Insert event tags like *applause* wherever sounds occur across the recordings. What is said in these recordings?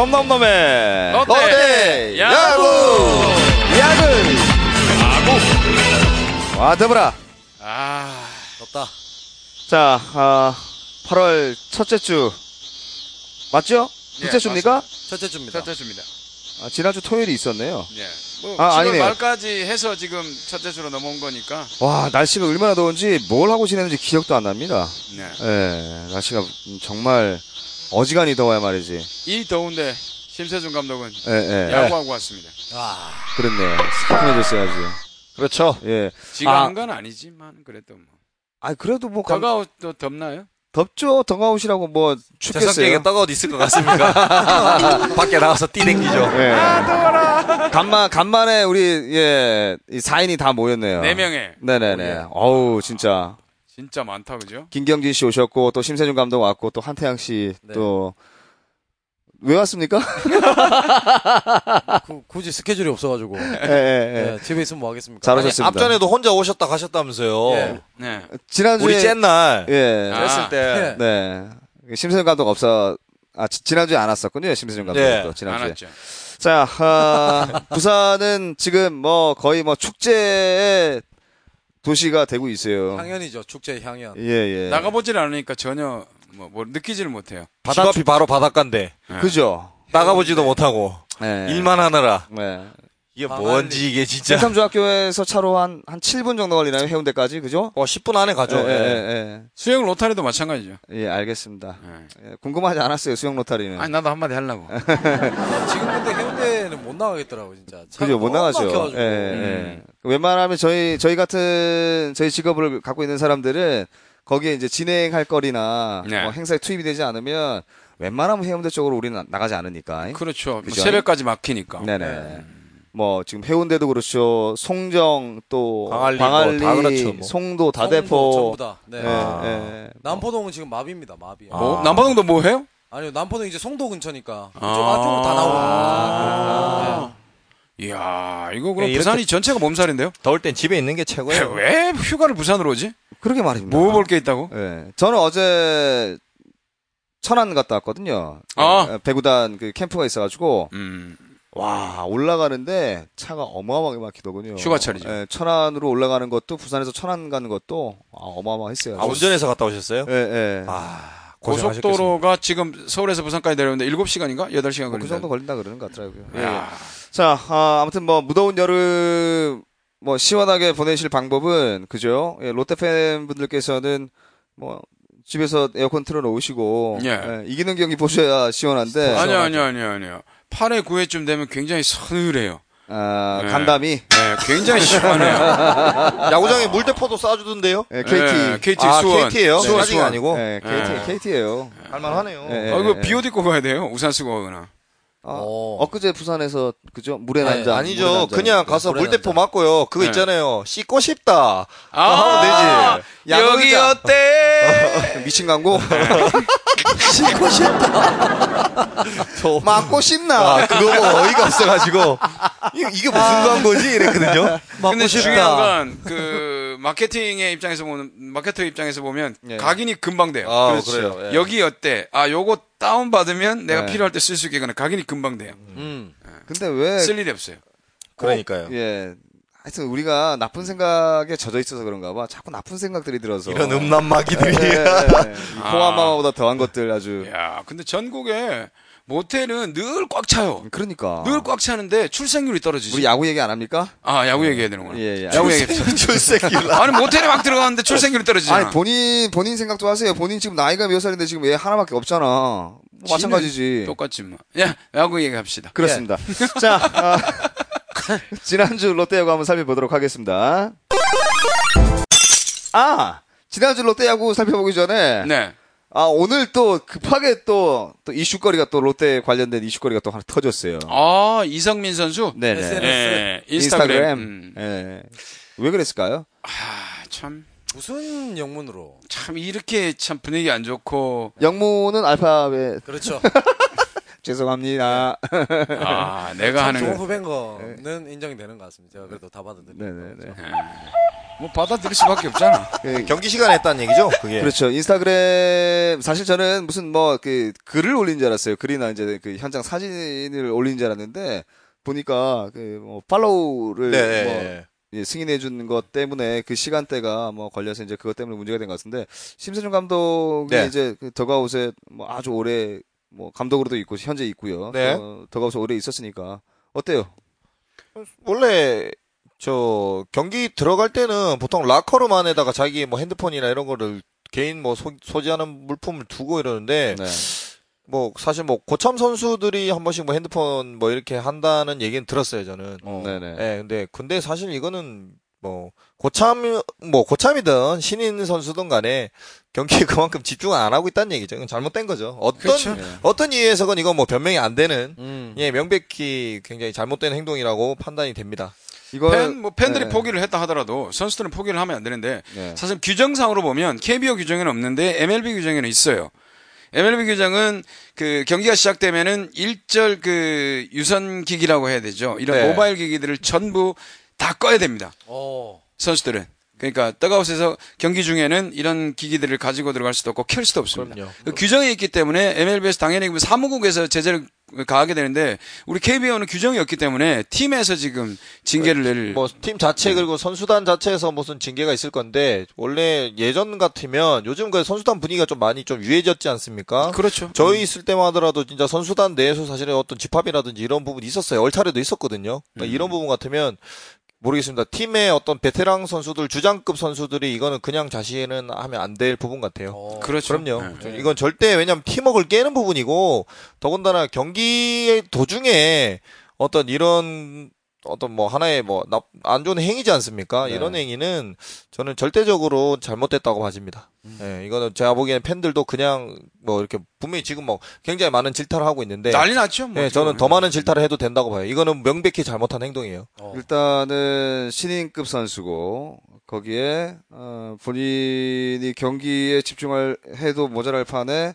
넘넘넘의 롯데 롯데 야구! 야구 와 더불어 아, 덥다. 자 아, 8월 첫째 주 맞죠? 예, 둘째 주입니까? 첫째 주입니다. 첫째 주입니다. 아, 지난주 토요일이 있었네요 예. 뭐 아, 7월 아니네요. 말까지 해서 지금 첫째 주로 넘어온 거니까. 와 날씨가 얼마나 더운지 뭘 하고 지냈는지 기억도 안 납니다 네. 예 날씨가 정말 어지간히 더워야 말이지 이 더운데 심세준 감독은 예, 예. 야구하고 왔습니다. 아, 그렇네요 사분해졌어야지 그렇죠. 예. 지가 아. 한건 아니지만 그래도 뭐. 아 그래도 뭐 감- 더가웃도 덥나요? 덥죠 덩아웃이라고 뭐 춥겠어요 떡아웃 있을 것 같습니까? *laughs* 밖에 나가서 뛰댕기죠. 예. 간만 간만에 우리 예, 이 4인이 다 모였네요. 네 명에 네네네. 어우 진짜 진짜 많다 그죠? 김경진 씨 오셨고 또 심세준 감독 왔고 또 한태양 씨 네. 또왜 왔습니까? 그, 굳이 스케줄이 없어가지고. *laughs* 예, 예, 예. 네, 집에 있으면 뭐 하겠습니까? 잘 아니, 오셨습니다. 앞전에도 혼자 오셨다 가셨다면서요. 예. 네. 지난주에 우리 잼날 예. 아. 했을 때. 네. 심세준 감독 없어 아 지- 지난주에 안 왔었군요. 심세준 감독 네. 도안 지난주에. 왔죠. 자, 아, 부산은 지금 뭐 거의 뭐 축제의 도시가 되고 있어요. 향연이죠. 축제 향연. 예, 예. 나가보질 않으니까 전혀 뭐, 뭐 느끼지를 못해요. 집 앞이 바로 바닷가인데 그죠? 나가보지도 못하고 네. 일만 하느라 네. 이게 방안리. 뭔지 이게 진짜 세삼중학교에서 차로 한, 한 7분 정도 걸리나요? 해운대까지? 그죠? 어 10분 안에 가죠. 예, 예. 예, 수영 로타리도 마찬가지죠. 예. 예, 알겠습니다. 예. 예, 궁금하지 않았어요, 수영 로타리는. 아니 나도 한마디 하려고. *laughs* 지금 근데 해운대는 못 나가겠더라고, 진짜. 그죠, 못 나가죠. 막혀가지고. 예, 음. 예. 웬만하면 저희, 저희 같은, 저희 직업을 갖고 있는 사람들은 거기에 이제 진행할 거리나 네. 뭐 행사에 투입이 되지 않으면 웬만하면 해운대 쪽으로 우리는 나- 나가지 않으니까. 그렇죠. 뭐 그죠? 새벽까지 막히니까. 네네. 뭐 지금 해운대도 그렇죠. 송정 또 광안리 광안리, 뭐 다 그렇죠, 뭐. 송도 다대포. 전부 다. 네. 예, 아. 예. 남포동은 지금 마비입니다, 마비. 뭐 남포동도 뭐 해요? 아니요, 남포동 이제 송도 근처니까. 좀 아. 안쪽으로 다 나오고. 아. 이야, 이거 그럼 예, 이렇게- 부산이 전체가 몸살인데요? 더울 땐 집에 있는 게 최고예요. 왜 휴가를 부산으로 오지? 그러게 말입니다. 뭐 볼 게 있다고? 예. 저는 어제 천안 갔다 왔거든요. 아. 예, 배구단 그 캠프가 있어가지고 음, 와 올라가는데 차가 어마어마하게 막히더군요. 휴가철이죠. 예, 천안으로 올라가는 것도 부산에서 천안 가는 것도 아, 어마어마했어요. 아, 운전해서 갔다 오셨어요? 예, 예. 아. 고속도로가 지금 서울에서 부산까지 내려오는데 7시간인가? 8시간 뭐 걸린다. 그 정도 걸린다 그러는 것 같더라고요. 예. 야, 자, 아, 아무튼 뭐 무더운 여름 뭐 시원하게 보내실 방법은 그죠? 예, 롯데 팬분들께서는 뭐 집에서 에어컨 틀어 놓으시고 예. 예, 이기는 경기 보셔야 시원한데 아니요, 아니요, 아니요, 아니요. 8회, 9회쯤 되면 굉장히 서늘해요. 아, 네. 간담이 네, 굉장히 시원해요. *laughs* 야구장에 물대포도 쏴주던데요? 예, KT 네, KT 아, 수원. KT예요? 수원, 아직은 수원. 아니고. 예, KT 네. KT예요. 할만하네요. 예, 어, 이거 예. 비옷 입고 가야 돼요. 우산 쓰고 가거나. 아, 어. 엊그제 부산에서 그죠? 물의 네, 난자. 아니죠. 난자. 그냥 가서 물대포. 맞고요. 그거 네. 있잖아요. 씻고 싶다. 아, 하면 되지. 여기 야구의자. 어때? *laughs* 미친 광고. 씻고 싶다. 맞고 싶나? 아, 그거 뭐 어이가 없어가지고. 이게, 이게 무슨 광고지? 이랬거든요. 근데 중요한 건, 그, 마케팅의 입장에서 보면, 마케터 입장에서 보면, 예. 각인이 금방 돼요. 아, 그렇죠. 그래요. 예. 여기 어때? 아, 요거 다운 받으면 내가 네. 필요할 때 쓸 수 있겠거나 각인이 금방 돼요. 음, 근데 왜 쓸 일이 없어요. 그러니까요. 예. 하여튼 우리가 나쁜 생각에 젖어 있어서 그런가 봐. 자꾸 나쁜 생각들이 들어서. 이런 음란마귀들이. 예, 예, 예. 이 아. 더한 것들 아주. 야, 근데 전국에 모텔은 늘 꽉 차요. 그러니까. 늘 꽉 차는데 출생률이 떨어지지. 우리 야구 얘기 안 합니까? 아, 야구 얘기 해야 되는구나. 예, 예. 야구 얘기. *laughs* 출생률. 아니, 모텔에 막 들어가는데 출생률이 떨어지잖아. 아니 본인 본인 생각도 하세요. 본인 지금 나이가 몇 살인데 지금 애 하나밖에 없잖아. 뭐 마찬가지지. 똑같지 뭐. 야, 야구 얘기 합시다. 그렇습니다. 자, 아, *laughs* *laughs* 지난주 롯데야구 한번 살펴보도록 하겠습니다. 아, 지난주 롯데야구 살펴보기 전에 네. 아 오늘 또 급하게 또, 또 이슈거리가 또 롯데 관련된 이슈거리가 또 하나 터졌어요. 아, 이성민 선수? 네네. SNS. 예, 인스타그램. 음. 예. 왜 그랬을까요? 아, 참, 무슨 영문으로? 참, 이렇게 참 분위기 안 좋고, 영문은 알파벳 그렇죠. *laughs* 죄송합니다. 아, 내가 하는 좋은 거. 후배인 거는 인정이 되는 것 같습니다. 제가 그래도 다 받아들여요. 네네네. 뭐 받아들일 수밖에 없잖아. 그, 경기 시간에 했다는 얘기죠? 그게. 그렇죠. 인스타그램 사실 저는 무슨 뭐 그 글을 올린 줄 알았어요. 글이나 이제 그 현장 사진을 올린 줄 알았는데 보니까 그 뭐 팔로우를 네. 뭐 예, 승인해 주는 것 때문에 그 시간대가 뭐 걸려서 이제 그것 때문에 문제가 된 것 같은데 심세준 감독이 네. 이제 그 더가웃에 뭐 아주 오래 뭐 감독으로도 있고 현재 있고요. 네. 어, 더가웃에 오래 있었으니까 어때요? 원래 저 경기 들어갈 때는 보통 라커룸 안에다가 자기 뭐 핸드폰이나 이런 거를 개인 뭐 소, 소지하는 물품을 두고 이러는데 네. 뭐 사실 뭐 고참 선수들이 한 번씩 뭐 핸드폰 뭐 이렇게 한다는 얘기는 들었어요 저는. 어. 네네. 예, 근데 근데 사실 이거는 뭐 고참 뭐 고참이든 신인 선수든 간에 경기에 *laughs* 그만큼 집중 안 하고 있다는 얘기죠. 이건 잘못된 거죠. 어떤 그렇죠. 네. 어떤 이유에서건 이건 뭐 변명이 안 되는 음. 예 명백히 굉장히 잘못된 행동이라고 판단이 됩니다. 이거 팬, 뭐 팬들이 네. 포기를 했다 하더라도 선수들은 포기를 하면 안 되는데 네. 사실 규정상으로 보면 KBO 규정에는 없는데 MLB 규정에는 있어요. MLB 규정은 그 경기가 시작되면은 일절 그 유선 기기라고 해야 되죠. 이런 네. 모바일 기기들을 전부 다 꺼야 됩니다. 어. 선수들은. 그러니까 떡아웃에서 경기 중에는 이런 기기들을 가지고 들어갈 수도 없고 켤 수도 없습니다. 그 규정이 있기 때문에 MLB에서 당연히 그 사무국에서 제재를 가하게 되는데 우리 KBO는 규정이 없기 때문에 팀에서 지금 징계를 낼 뭐팀 자체 그리고 선수단 자체에서 무슨 징계가 있을 건데 원래 예전 같으면 요즘 그 선수단 분위기가 좀 많이 좀 유해졌지 않습니까? 그렇죠. 저희 있을 때만 하더라도 진짜 선수단 내에서 사실은 어떤 집합이라든지 이런 부분이 있었어요. 얼차례도 있었거든요. 그러니까 이런 부분 같으면 모르겠습니다. 팀의 어떤 베테랑 선수들, 주장급 선수들이 이거는 그냥 자신은 하면 안 될 부분 같아요. 어. 그렇죠. 그럼요. 네. 이건 절대 왜냐면 팀워크를 깨는 부분이고 더군다나 경기의 도중에 어떤 이런 어떤 뭐 하나의 뭐 안 좋은 행위지 않습니까? 네. 이런 행위는 저는 절대적으로 잘못됐다고 봐집니다. 예, 이거는 제가 보기에는 팬들도 그냥 뭐 이렇게 분명히 지금 뭐 굉장히 많은 질타를 하고 있는데 난리 났죠. 뭐. 예, 저는 더 많은 질타를 해도 된다고 봐요. 이거는 명백히 잘못한 행동이에요. 어. 일단은 신인급 선수고 거기에 어, 본인이 경기에 집중할 해도 모자랄 판에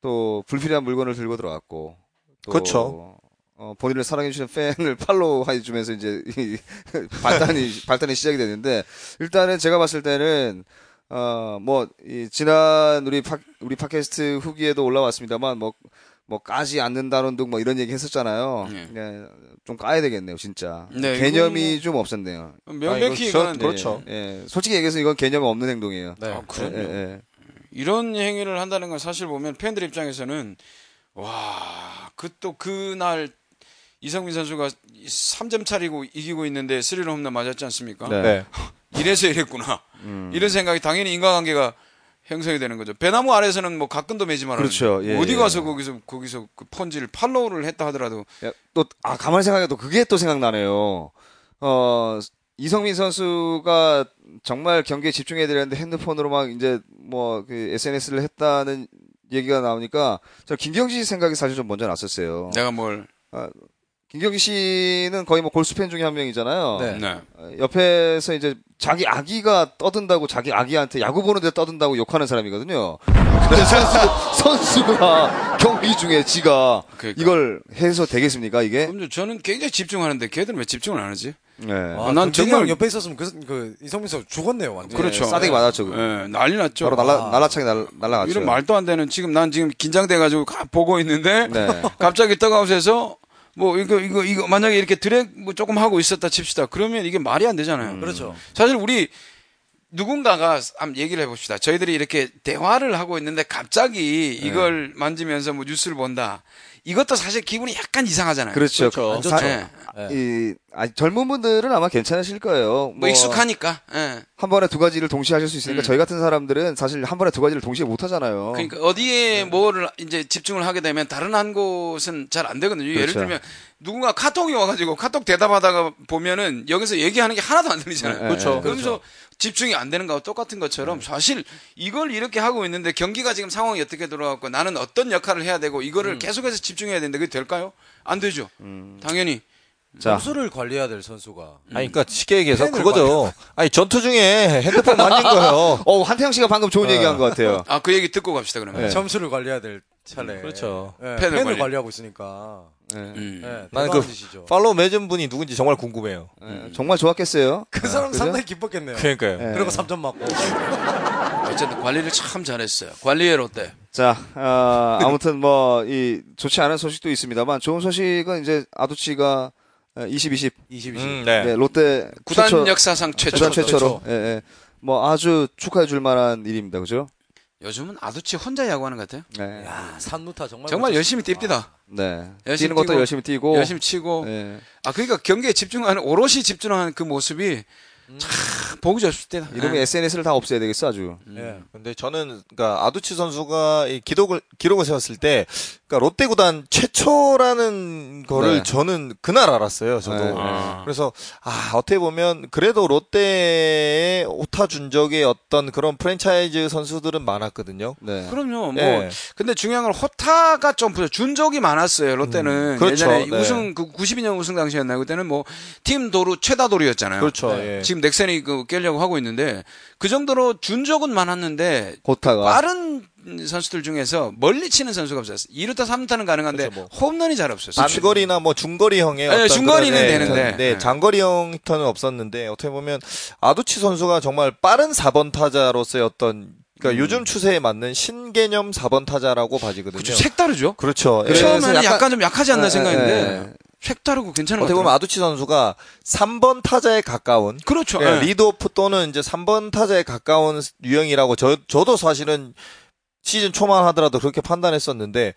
또 불필요한 물건을 들고 들어왔고 또 그쵸. 어, 본인을 사랑해주시는 팬을 팔로우 해주면서 이제 이 *laughs* 발단이 발단이 시작이 됐는데 일단은 제가 봤을 때는 어뭐 지난 우리 팟 우리 팟캐스트 후기에도 올라왔습니다만 뭐 뭐 까지 않는다는 둥 뭐 이런 얘기 했었잖아요. 네. 네, 좀 까야 되겠네요, 진짜. 네, 개념이 좀 없었네요. 명백히 아, 이거 저- 이건 그렇죠. 예, 예. 솔직히 얘기해서 이건 개념 없는 행동이에요. 네. 아, 그럼요. 예, 예. 이런 행위를 한다는 건 사실 보면 팬들 입장에서는 와, 그 또 그날 이성민 선수가 3점 차리고 이기고 있는데 스리런 홈런 맞았지 않습니까? 네. 네. *laughs* 이래서 이랬구나. 음. 이런 생각이 당연히 인과관계가 형성이 되는 거죠. 배나무 아래서는 뭐 가끔도 매지 말아요. 그렇죠. 예, 어디 예. 가서 거기서 거기서 그 펀지를 팔로우를 했다 하더라도 야, 또, 아, 가만히 생각해도 그게 또 생각나네요. 어, 이성민 선수가 정말 경기에 집중해야 되는데 핸드폰으로 막 이제 뭐 그 SNS를 했다는 얘기가 나오니까 저 김경지 씨 생각이 사실 좀 먼저 났었어요. 내가 뭘 김경지 씨는 거의 뭐 골수 팬 중에 한 명이잖아요. 네. 네. 어, 옆에서 이제 자기 아기가 떠든다고 자기 아기한테 야구 보는데 떠든다고 욕하는 사람이거든요. 근데 선수, 선수 가 경기 중에 지가 그러니까. 이걸 해서 되겠습니까 이게? 그럼 저는 굉장히 집중하는데 걔들은 왜 집중을 안 하지? 네. 아, 난난 정말- 정말 옆에 있었으면 그, 그 이성민 선수 죽었네요, 완전. 그렇죠. 싸대기 맞았죠. 그거. 예, 난리 났죠. 바로 날라 날라차게 날 날라갔죠. 이런 말도 안 되는 지금 난 지금 긴장돼가지고 가- 보고 있는데 네. *laughs* 갑자기 떡아웃에서 뭐 이거 이거 이거 만약에 이렇게 드랙 뭐 조금 하고 있었다 칩시다. 그러면 이게 말이 안 되잖아요. 그렇죠. 사실 우리 누군가가 한번 얘기를 해봅시다. 저희들이 이렇게 대화를 하고 있는데 갑자기 네. 이걸 만지면서 뭐 뉴스를 본다. 이것도 사실 기분이 약간 이상하잖아요. 그렇죠. 그렇죠. 안 사- 좋죠. 예. 네. 이 아, 젊은 분들은 아마 괜찮으실 거예요. 뭐 익숙하니까. 예. 한 번에 두 가지를 동시에 하실 수 있으니까 음. 저희 같은 사람들은 사실 한 번에 두 가지를 동시에 못 하잖아요. 그러니까 네. 어디에 뭐를 이제 집중을 하게 되면 다른 한 곳은 잘 안 되거든요. 예를 그렇죠. 들면 누군가 카톡이 와가지고 카톡 대답하다가 보면은 여기서 얘기하는 게 하나도 안 들리잖아요. 네, 그렇죠. 네. 그러면서 집중이 안 되는 거하고 똑같은 것처럼 사실 이걸 이렇게 하고 있는데 경기가 지금 상황이 어떻게 돌아갔고 나는 어떤 역할을 해야 되고 음. 이거를 계속해서 집 중해야 되는데 그게 될까요? 안 되죠. 당연히. 자, 점수를 관리해야 될 선수가. 아니, 그러니까 쉽게 얘기해서 그거죠. 아니, 전투 중에 핸드폰 만진 거예요. *laughs* 어 한태영 씨가 방금 좋은 얘기 한 것 같아요. 아 그 얘기 듣고 갑시다 그러면. 네. 점수를 관리해야 될 차례. 그렇죠. 네, 팬을 팬을, 관리- 관리하고 있으니까. 예. 음. 예, 나는 대단한 그 짓이죠. 팔로우 맺은 분이 누군지 정말 궁금해요. 예, 정말 좋았겠어요. 그 사람 그죠? 상당히 기뻤겠네요. 그러니까요. 예. 그리고 3점 맞고. *laughs* 어쨌든 관리를 참 잘했어요. 관리의 롯데. 자, 어, 아무튼 뭐, 이, 좋지 않은 소식도 있습니다만, 좋은 소식은 이제 아두치가 20, 20, 20, 20. 음, 네. 네, 롯데 구단 최초, 역사상 최초. 구단 최초로, 예, 예. 뭐 아주 축하해 줄 만한 일입니다. 그죠? 요즘은 아두치 혼자 야구하는 것 같아요. 네. 야, 산루타 정말 정말. 열심히 뜁디다. 네. 열심히 뛰는 것도 뛰고, 열심히 뛰고. 열심히 치고. 예. 아 그러니까 경기에 집중하는 오롯이 집중하는 그 모습이 참 보기 좋을 때다. 이러면 예. SNS를 다 없애야 되겠어, 아주. 예. 근데 저는 그러니까 아두치 선수가 이 기록을 기록을 세웠을 때 그러니까 롯데 구단 최초라는 거를 네. 저는 그날 알았어요. 저도. 네. 아. 그래서 아 어떻게 보면 그래도 롯데의 오타 준적의 어떤 그런 프랜차이즈 선수들은 많았거든요. 네. 그럼요. 뭐 예. 근데 중요한 건 호타가 좀 부족. 준적이 많았어요. 롯데는 음, 그렇죠. 예전에 네. 우승 그 92년 우승 당시였나요? 그때는 뭐 팀 도루 최다 도루였잖아요. 그렇죠. 네. 예. 지금 넥센이 그 깨려고 하고 있는데 그 정도로 준적은 많았는데 고타가. 빠른 선수들 중에서 멀리 치는 선수가 없었어요. 2루타 3루타는 가능한데 그렇죠, 뭐. 홈런이 잘 없었어요. 단거리나 뭐 중거리형의 네, 중거리는 그런, 예, 되는데. 히터는, 네, 네. 장거리형 히터는 없었는데 어떻게 보면 아두치 선수가 정말 빠른 4번 타자로서의 어떤 그러니까 요즘 추세에 맞는 신개념 4번 타자라고 봐지거든요. 그렇죠. 색다르죠. 그렇죠. 예. 처음에는 약간, 약간- 좀 약하지 않나 예, 생각했는데 예, 예. 색다르고 괜찮은 것 어떻게. 보면 아두치 선수가 3번 타자에 가까운 그렇죠. 예, 예. lead-off 또는 이제 3번 타자에 가까운 유형이라고 저 저도 사실은 시즌 초만 하더라도 그렇게 판단했었는데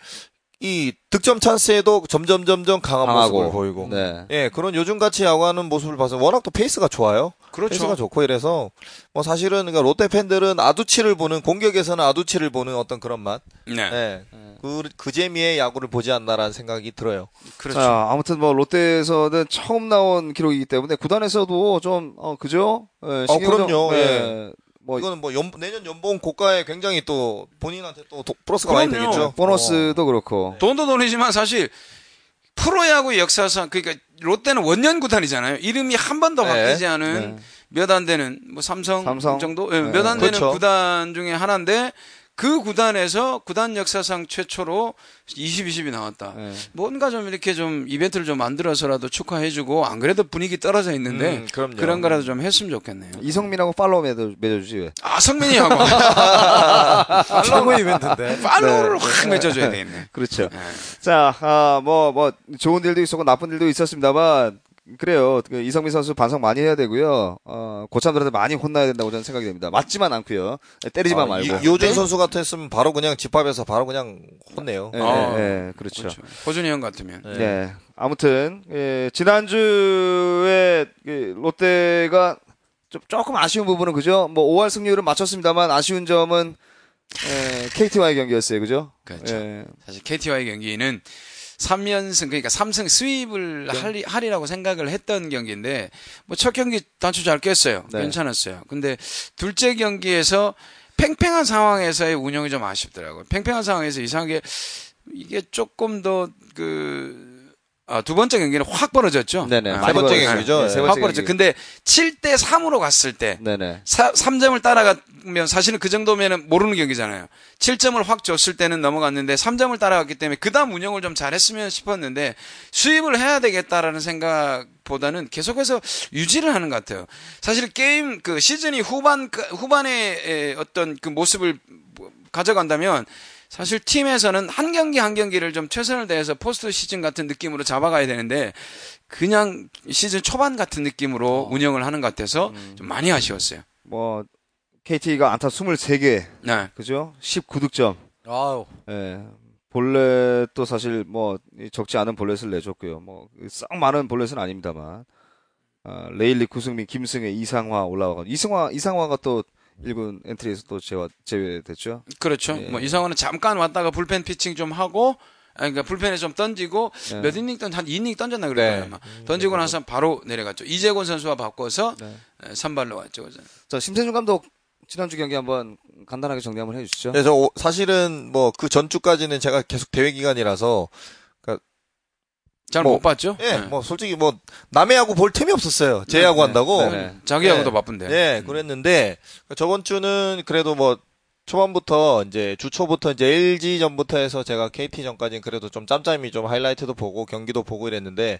이 득점 찬스에도 점점 점점 강한 강하고. 모습을 보이고 네. 예 그런 요즘 같이 야구하는 모습을 봐서 워낙 또 페이스가 좋아요. 그렇죠. 페이스가 좋고 이래서 뭐 사실은 그러니까 롯데 팬들은 아두치를 보는 공격에서는 아두치를 보는 어떤 그런 맛, 네. 예. 그, 그 재미의 야구를 보지 않나라는 생각이 들어요. 그렇죠. 자, 아무튼 뭐 롯데에서는 처음 나온 기록이기 때문에 구단에서도 좀, 어, 그죠? 예, 신경 좀- 그럼요. 예. 뭐, 이거는 뭐 연- 내년 연봉 고가에 굉장히 또 본인한테 또 도- 플러스가 그럼요. 많이 되겠죠. 보너스도 그렇고. 돈도 돈이지만 사실 프로야구 역사상 그러니까 롯데는 원년 구단이잖아요. 이름이 한 번도 네. 바뀌지 않은 네. 몇안 되는 뭐 삼성, 삼성. 정도 네. 몇안 되는 그렇죠. 구단 중에 하나인데 그 구단에서 구단 역사상 최초로 20, 20이 나왔다. 예. 뭔가 좀 이렇게 좀 이벤트를 좀 만들어서라도 축하해주고 안 그래도 분위기 떨어져 있는데 음. 그런 거라도 좀 했으면 좋겠네요. 이성민하고 팔로우 맺어, 맺어주지, 왜. 아 성민이하고 *laughs* 최고 이벤트인데. 팔로우를 네. 확 맺어줘야 되겠네. *laughs* 그렇죠. 네. 자, 아, 뭐, 뭐, 좋은 일도 있었고 나쁜 일도 있었습니다만, 그래요. 그 이성민 선수 반성 많이 해야 되고요. 어, 고참들한테 많이 혼나야 된다고 저는 생각이 됩니다. 맞지만 않고요. 때리지만 아, 말고. 이, 요준 선수 같았으면 바로 그냥 집합에서 바로 그냥 혼내요. 예, 아, 예, 예, 그렇죠. 그렇죠. 호준이 형 같으면. 네. 네. 아무튼 예, 지난주에 그 롯데가 좀 조금 아쉬운 부분은 그죠? 뭐 5할 승률은 맞췄습니다만 아쉬운 점은 예, KT와의 경기였어요. 그죠? 그렇죠. 예, 사실 KT와의 경기는 3연승 그러니까 3승 스윕을 네. 하리, 하리라고 생각을 했던 경기인데 뭐 첫 경기 단추 잘 깼어요. 네. 괜찮았어요. 근데 둘째 경기에서 팽팽한 상황에서의 운영이 좀 아쉽더라고요. 팽팽한 상황에서 이상하게 이게 조금 더그 아, 두 번째 경기는 확 벌어졌죠. 네네. 아, 세 번째. 경기죠. 네, 세확 벌어졌죠. 근데 7대 3으로 갔을 때 네네. 사, 3점을 따라가면 사실은 그 정도면은 모르는 경기잖아요. 7점을 확 줬을 때는 넘어갔는데 3점을 따라갔기 때문에 그다음 운영을 좀 잘했으면 싶었는데 수입을 해야 되겠다라는 생각보다는 계속해서 유지를 하는 것 같아요. 사실 게임 그 시즌이 후반 후반의 어떤 그 모습을 가져간다면 사실 팀에서는 한 경기 한 경기를 좀 최선을 다해서 포스트 시즌 같은 느낌으로 잡아가야 되는데 그냥 시즌 초반 같은 느낌으로 운영을 하는 것 같아서 좀 많이 아쉬웠어요. 뭐 KT가 안타 23개. 네. 그죠? 19득점. 아유. 예. 볼넷도 사실 뭐 적지 않은 볼넷을 내줬고요. 뭐 썩 많은 볼넷은 아닙니다만. 아, 레일리, 구승민, 김성배, 이상화 올라와가 이승화 이상화가 또 1군 엔트리에서 또 제와, 제외됐죠. 그렇죠. 예. 뭐 이상화는 잠깐 왔다가 불펜 피칭 좀 하고 아니, 그러니까 불펜에 좀 던지고 네. 몇 이닝 던, 한 2이닝 던졌나 그래요. 네. 아마. 던지고 나서 바로 내려갔죠. 이재곤 선수와 바꿔서 네. 에, 선발로 왔죠. 그죠? 자, 심세준 감독 지난주 경기 한번 간단하게 정리 한번 해 주시죠. 그래서 오- 사실은 뭐 그 전주까지는 제가 계속 대회 기간이라서 잘 뭐, 못 봤죠? 예, 네. 뭐 솔직히 뭐 남의 야구 볼 틈이 없었어요. 제 야구 한다고. 네, 네. 자기 하고도 네. 바쁜데. 예, 그랬는데 저번 주는 그래도 뭐 초반부터 이제 주초부터 이제 LG 전부터 해서 제가 KT 전까지는 그래도 좀 짬짬이 좀 하이라이트도 보고 경기도 보고 이랬는데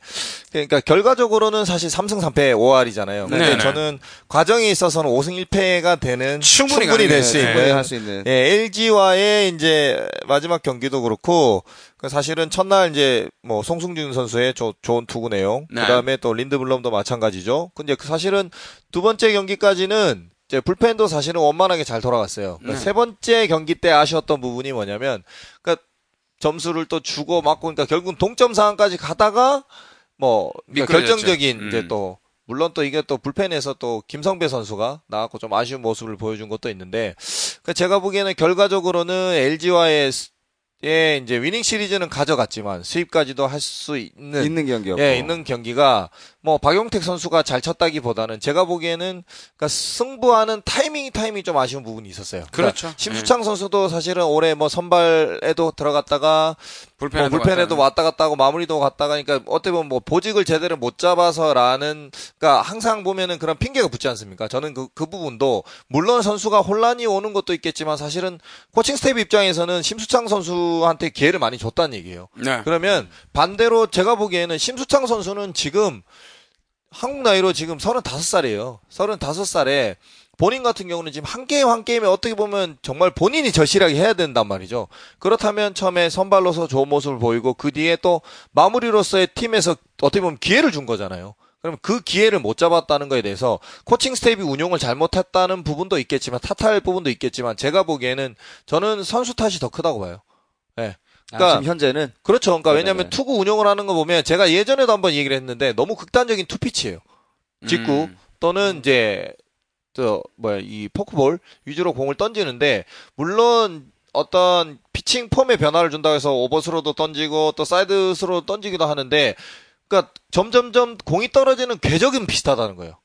그러니까 결과적으로는 사실 3승 3패 5할이잖아요. 근데 네네. 저는 과정에 있어서는 5승 1패가 되는 충분히 충분히 될 가능해요. 수 네. 있는 할수 있는. 예, LG와의 이제 마지막 경기도 그렇고 그 사실은 첫날 이제 뭐 송승준 선수의 조- 좋은 투구 내용, 네. 그다음에 또 린드블럼도 마찬가지죠. 근데 그 사실은 두 번째 경기까지는 이제 불펜도 사실은 원만하게 잘 돌아갔어요. 그러니까 네. 세 번째 경기 때 아쉬웠던 부분이 뭐냐면 그러니까 점수를 또 주고 맞고 그러니까 결국 동점 상황까지 가다가 뭐 그러니까. 결정적인 음. 이제 또 물론 또 이게 또 불펜에서 또 김성배 선수가 나왔고 좀 아쉬운 모습을 보여준 것도 있는데 그 제가 보기에는 결과적으로는 LG와의 예, 이제 위닝 시리즈는 가져갔지만 수입까지도 할 수 있는 있는 경기였고. 예, 있는 경기가 뭐 박용택 선수가 잘 쳤다기보다는 제가 보기에는 그러니까 승부하는 타이밍이 타이밍이 좀 아쉬운 부분이 있었어요. 그러니까 그렇죠. 심수창 선수도 사실은 올해 뭐 선발에도 들어갔다가 불펜에도, 뭐 불펜에도 왔다. 왔다 갔다 하고 마무리도 갔다가 그러니까 어떻게 보면 뭐 보직을 제대로 못 잡아서라는 그러니까 항상 보면은 그런 핑계가 붙지 않습니까? 저는 그, 그 부분도 물론 선수가 혼란이 오는 것도 있겠지만 사실은 코칭 스태프 입장에서는 심수창 선수한테 기회를 많이 줬다는 얘기예요. 네. 그러면 반대로 제가 보기에는 심수창 선수는 지금 한국 나이로 지금 35살이에요. 35살에 본인 같은 경우는 지금 한 게임 한 게임에 어떻게 보면 정말 본인이 절실하게 해야 된단 말이죠. 그렇다면 처음에 선발로서 좋은 모습을 보이고 그 뒤에 또 마무리로서의 팀에서 어떻게 보면 기회를 준 거잖아요. 그럼 그 기회를 못 잡았다는 거에 대해서 코칭 스태프가 운용을 잘못했다는 부분도 있겠지만 탓할 부분도 있겠지만 제가 보기에는 저는 선수 탓이 더 크다고 봐요. 예. 아, 그러니까 지금 현재는 그렇죠. 그러니까 네네네. 왜냐하면 투구 운영을 하는 거 보면 제가 예전에도 한번 얘기를 했는데 너무 극단적인 two pitch예요. 직구 음. 또는 이제 저 뭐야 이 포크볼 위주로 공을 던지는데 물론 어떤 피칭 폼의 변화를 준다고 해서 오버스로도 던지고 또 사이드스로 던지기도 하는데 그러니까 점점점 공이 떨어지는 궤적은 비슷하다는 거예요.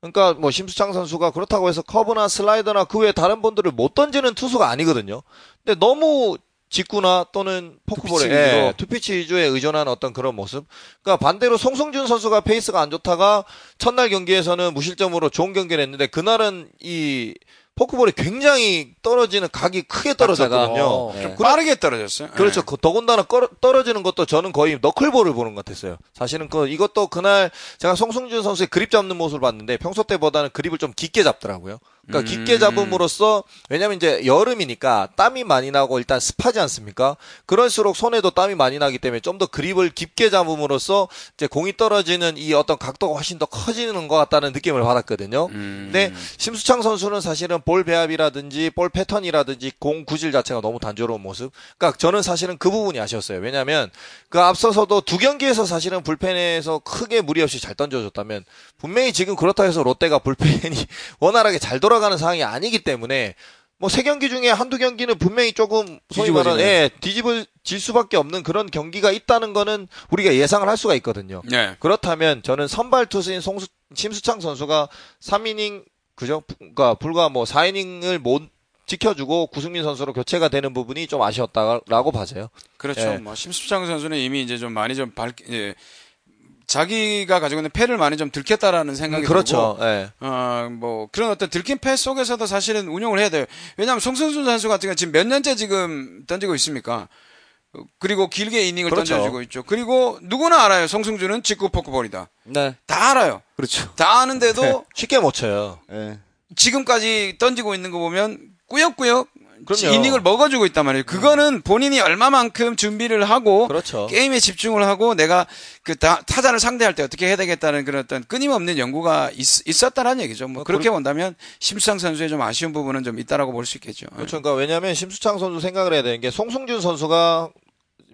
그러니까 뭐 심수창 선수가 그렇다고 해서 커브나 슬라이더나 그 외에 다른 볼들을 못 던지는 투수가 아니거든요. 근데 너무 직구나 또는 포크볼에 two pitch. 예, two pitch 위주에 의존한 어떤 그런 모습. 그러니까 반대로 송승준 선수가 페이스가 안 좋다가 첫날 경기에서는 무실점으로 좋은 경기를 했는데 그날은 이 포크볼이 굉장히 떨어지는 각이 크게 떨어졌거든요. 어, 네. 좀 빠르게 떨어졌어요. 그렇죠. 네. 그 더군다나 꺼- 떨어지는 것도 저는 거의 너클볼을 보는 것 같았어요. 사실은 그 이것도 그날 제가 송승준 선수의 그립 잡는 모습을 봤는데 평소 때보다는 그립을 좀 깊게 잡더라고요. 그러니까 음. 깊게 잡음으로써 왜냐면 이제 여름이니까 땀이 많이 나고 일단 습하지 않습니까? 그럴수록 손에도 땀이 많이 나기 때문에 좀 더 그립을 깊게 잡음으로써 이제 공이 떨어지는 이 어떤 각도가 훨씬 더 커지는 것 같다는 느낌을 받았거든요. 음. 근데 심수창 선수는 사실은 볼 배합이라든지 볼 패턴이라든지 공 구질 자체가 너무 단조로운 모습. 그러니까 저는 사실은 그 부분이 아쉬웠어요. 왜냐하면 그 앞서서도 두 경기에서 사실은 불펜에서 크게 무리 없이 잘 던져줬다면 분명히 지금 그렇다 해서 롯데가 불펜이 *laughs* 원활하게 잘 돌아 가는 상황이 아니기 때문에 뭐 세 경기 중에 한두 경기는 분명히 조금 소위 말하는. 예, 뒤집어질 수밖에 없는 그런 경기가 있다는 거는 우리가 예상을 할 수가 있거든요. 네. 그렇다면 저는 선발 투수인 송수, 심수창 선수가 3이닝 그죠? 부- 그러니까 불과 뭐 4이닝을 못 지켜주고 구승민 선수로 교체가 되는 부분이 좀 아쉬웠다라고 봐져요. 그렇죠. 예. 뭐 심수창 선수는 이미 이제 좀 많이 좀 밝, 예, 자기가 가지고 있는 패를 많이 좀 들켰다라는 생각이 그렇죠. 들고, 예. 어, 뭐 그런 어떤 들킨 패 속에서도 사실은 운용을 해야 돼요. 왜냐하면 송승준 선수 같은 경우 지금 몇 년째 지금 던지고 있습니까? 어, 그리고 길게 이닝을 그렇죠. 던져주고 있죠. 그리고 누구나 알아요. 송승준은 직구 포크볼이다. 네. 다 알아요. 그렇죠. 다 아는데도 쉽게 못 쳐요. 예. 지금까지 던지고 있는 거 보면 꾸역꾸역 그럼요. 이닝을 먹어주고 있단 말이에요. 그거는 본인이 얼마만큼 준비를 하고 그렇죠. 게임에 집중을 하고 내가 그 타- 타자를 상대할 때 어떻게 해야 되겠다는 그런 어떤 끊임없는 연구가 있, 었다는 얘기죠. 뭐 그렇게 본다면 심수창 선수의 좀 아쉬운 부분은 좀 있다라고 볼 수 있겠죠. 그렇죠. 그러니까 왜냐하면 심수창 선수 생각을 해야 되는 게 송승준 선수가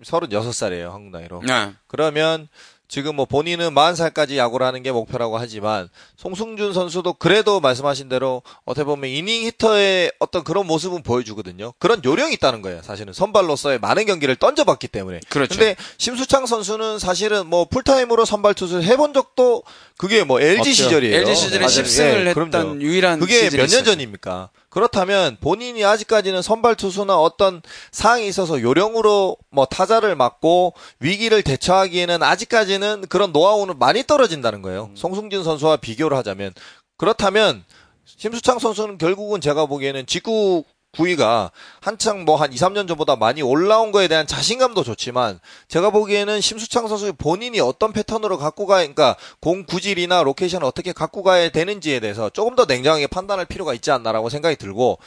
36살이에요. 한국 나이로. 네. 그러면 지금 뭐 본인은 40살까지 야구를 하는 게 목표라고 하지만 송승준 선수도 그래도 말씀하신 대로 어떻게 보면 이닝 히터의 어떤 그런 모습은 보여주거든요. 그런 요령이 있다는 거예요. 사실은 선발로서의 많은 경기를 던져봤기 때문에. 그렇죠. 근데 심수창 선수는 사실은 뭐 풀타임으로 선발 투수를 해본 적도 그게 뭐 LG 없죠. 시절이에요. LG 시절에 맞아요. 10승을 예, 했던 그럼요. 유일한 그게 몇 년. 전입니까? 그렇다면 본인이 아직까지는 선발 투수나 어떤 상황이 있어서 요령으로 뭐 타자를 맞고 위기를 대처하기에는 아직까지는 그런 노하우는 많이 떨어진다는 거예요. 송승준 선수와 비교를 하자면 그렇다면 심수창 선수는 결국은 제가 보기에는 직구 구위가 한창 뭐 한 2, 3년 전보다 많이 올라온 거에 대한 자신감도 좋지만 제가 보기에는 심수창 선수 본인이 어떤 패턴으로 갖고 가, 그러니까 공 구질이나 location을 어떻게 갖고 가야 되는지에 대해서 조금 더 냉정하게 판단할 필요가 있지 않나라고 생각이 들고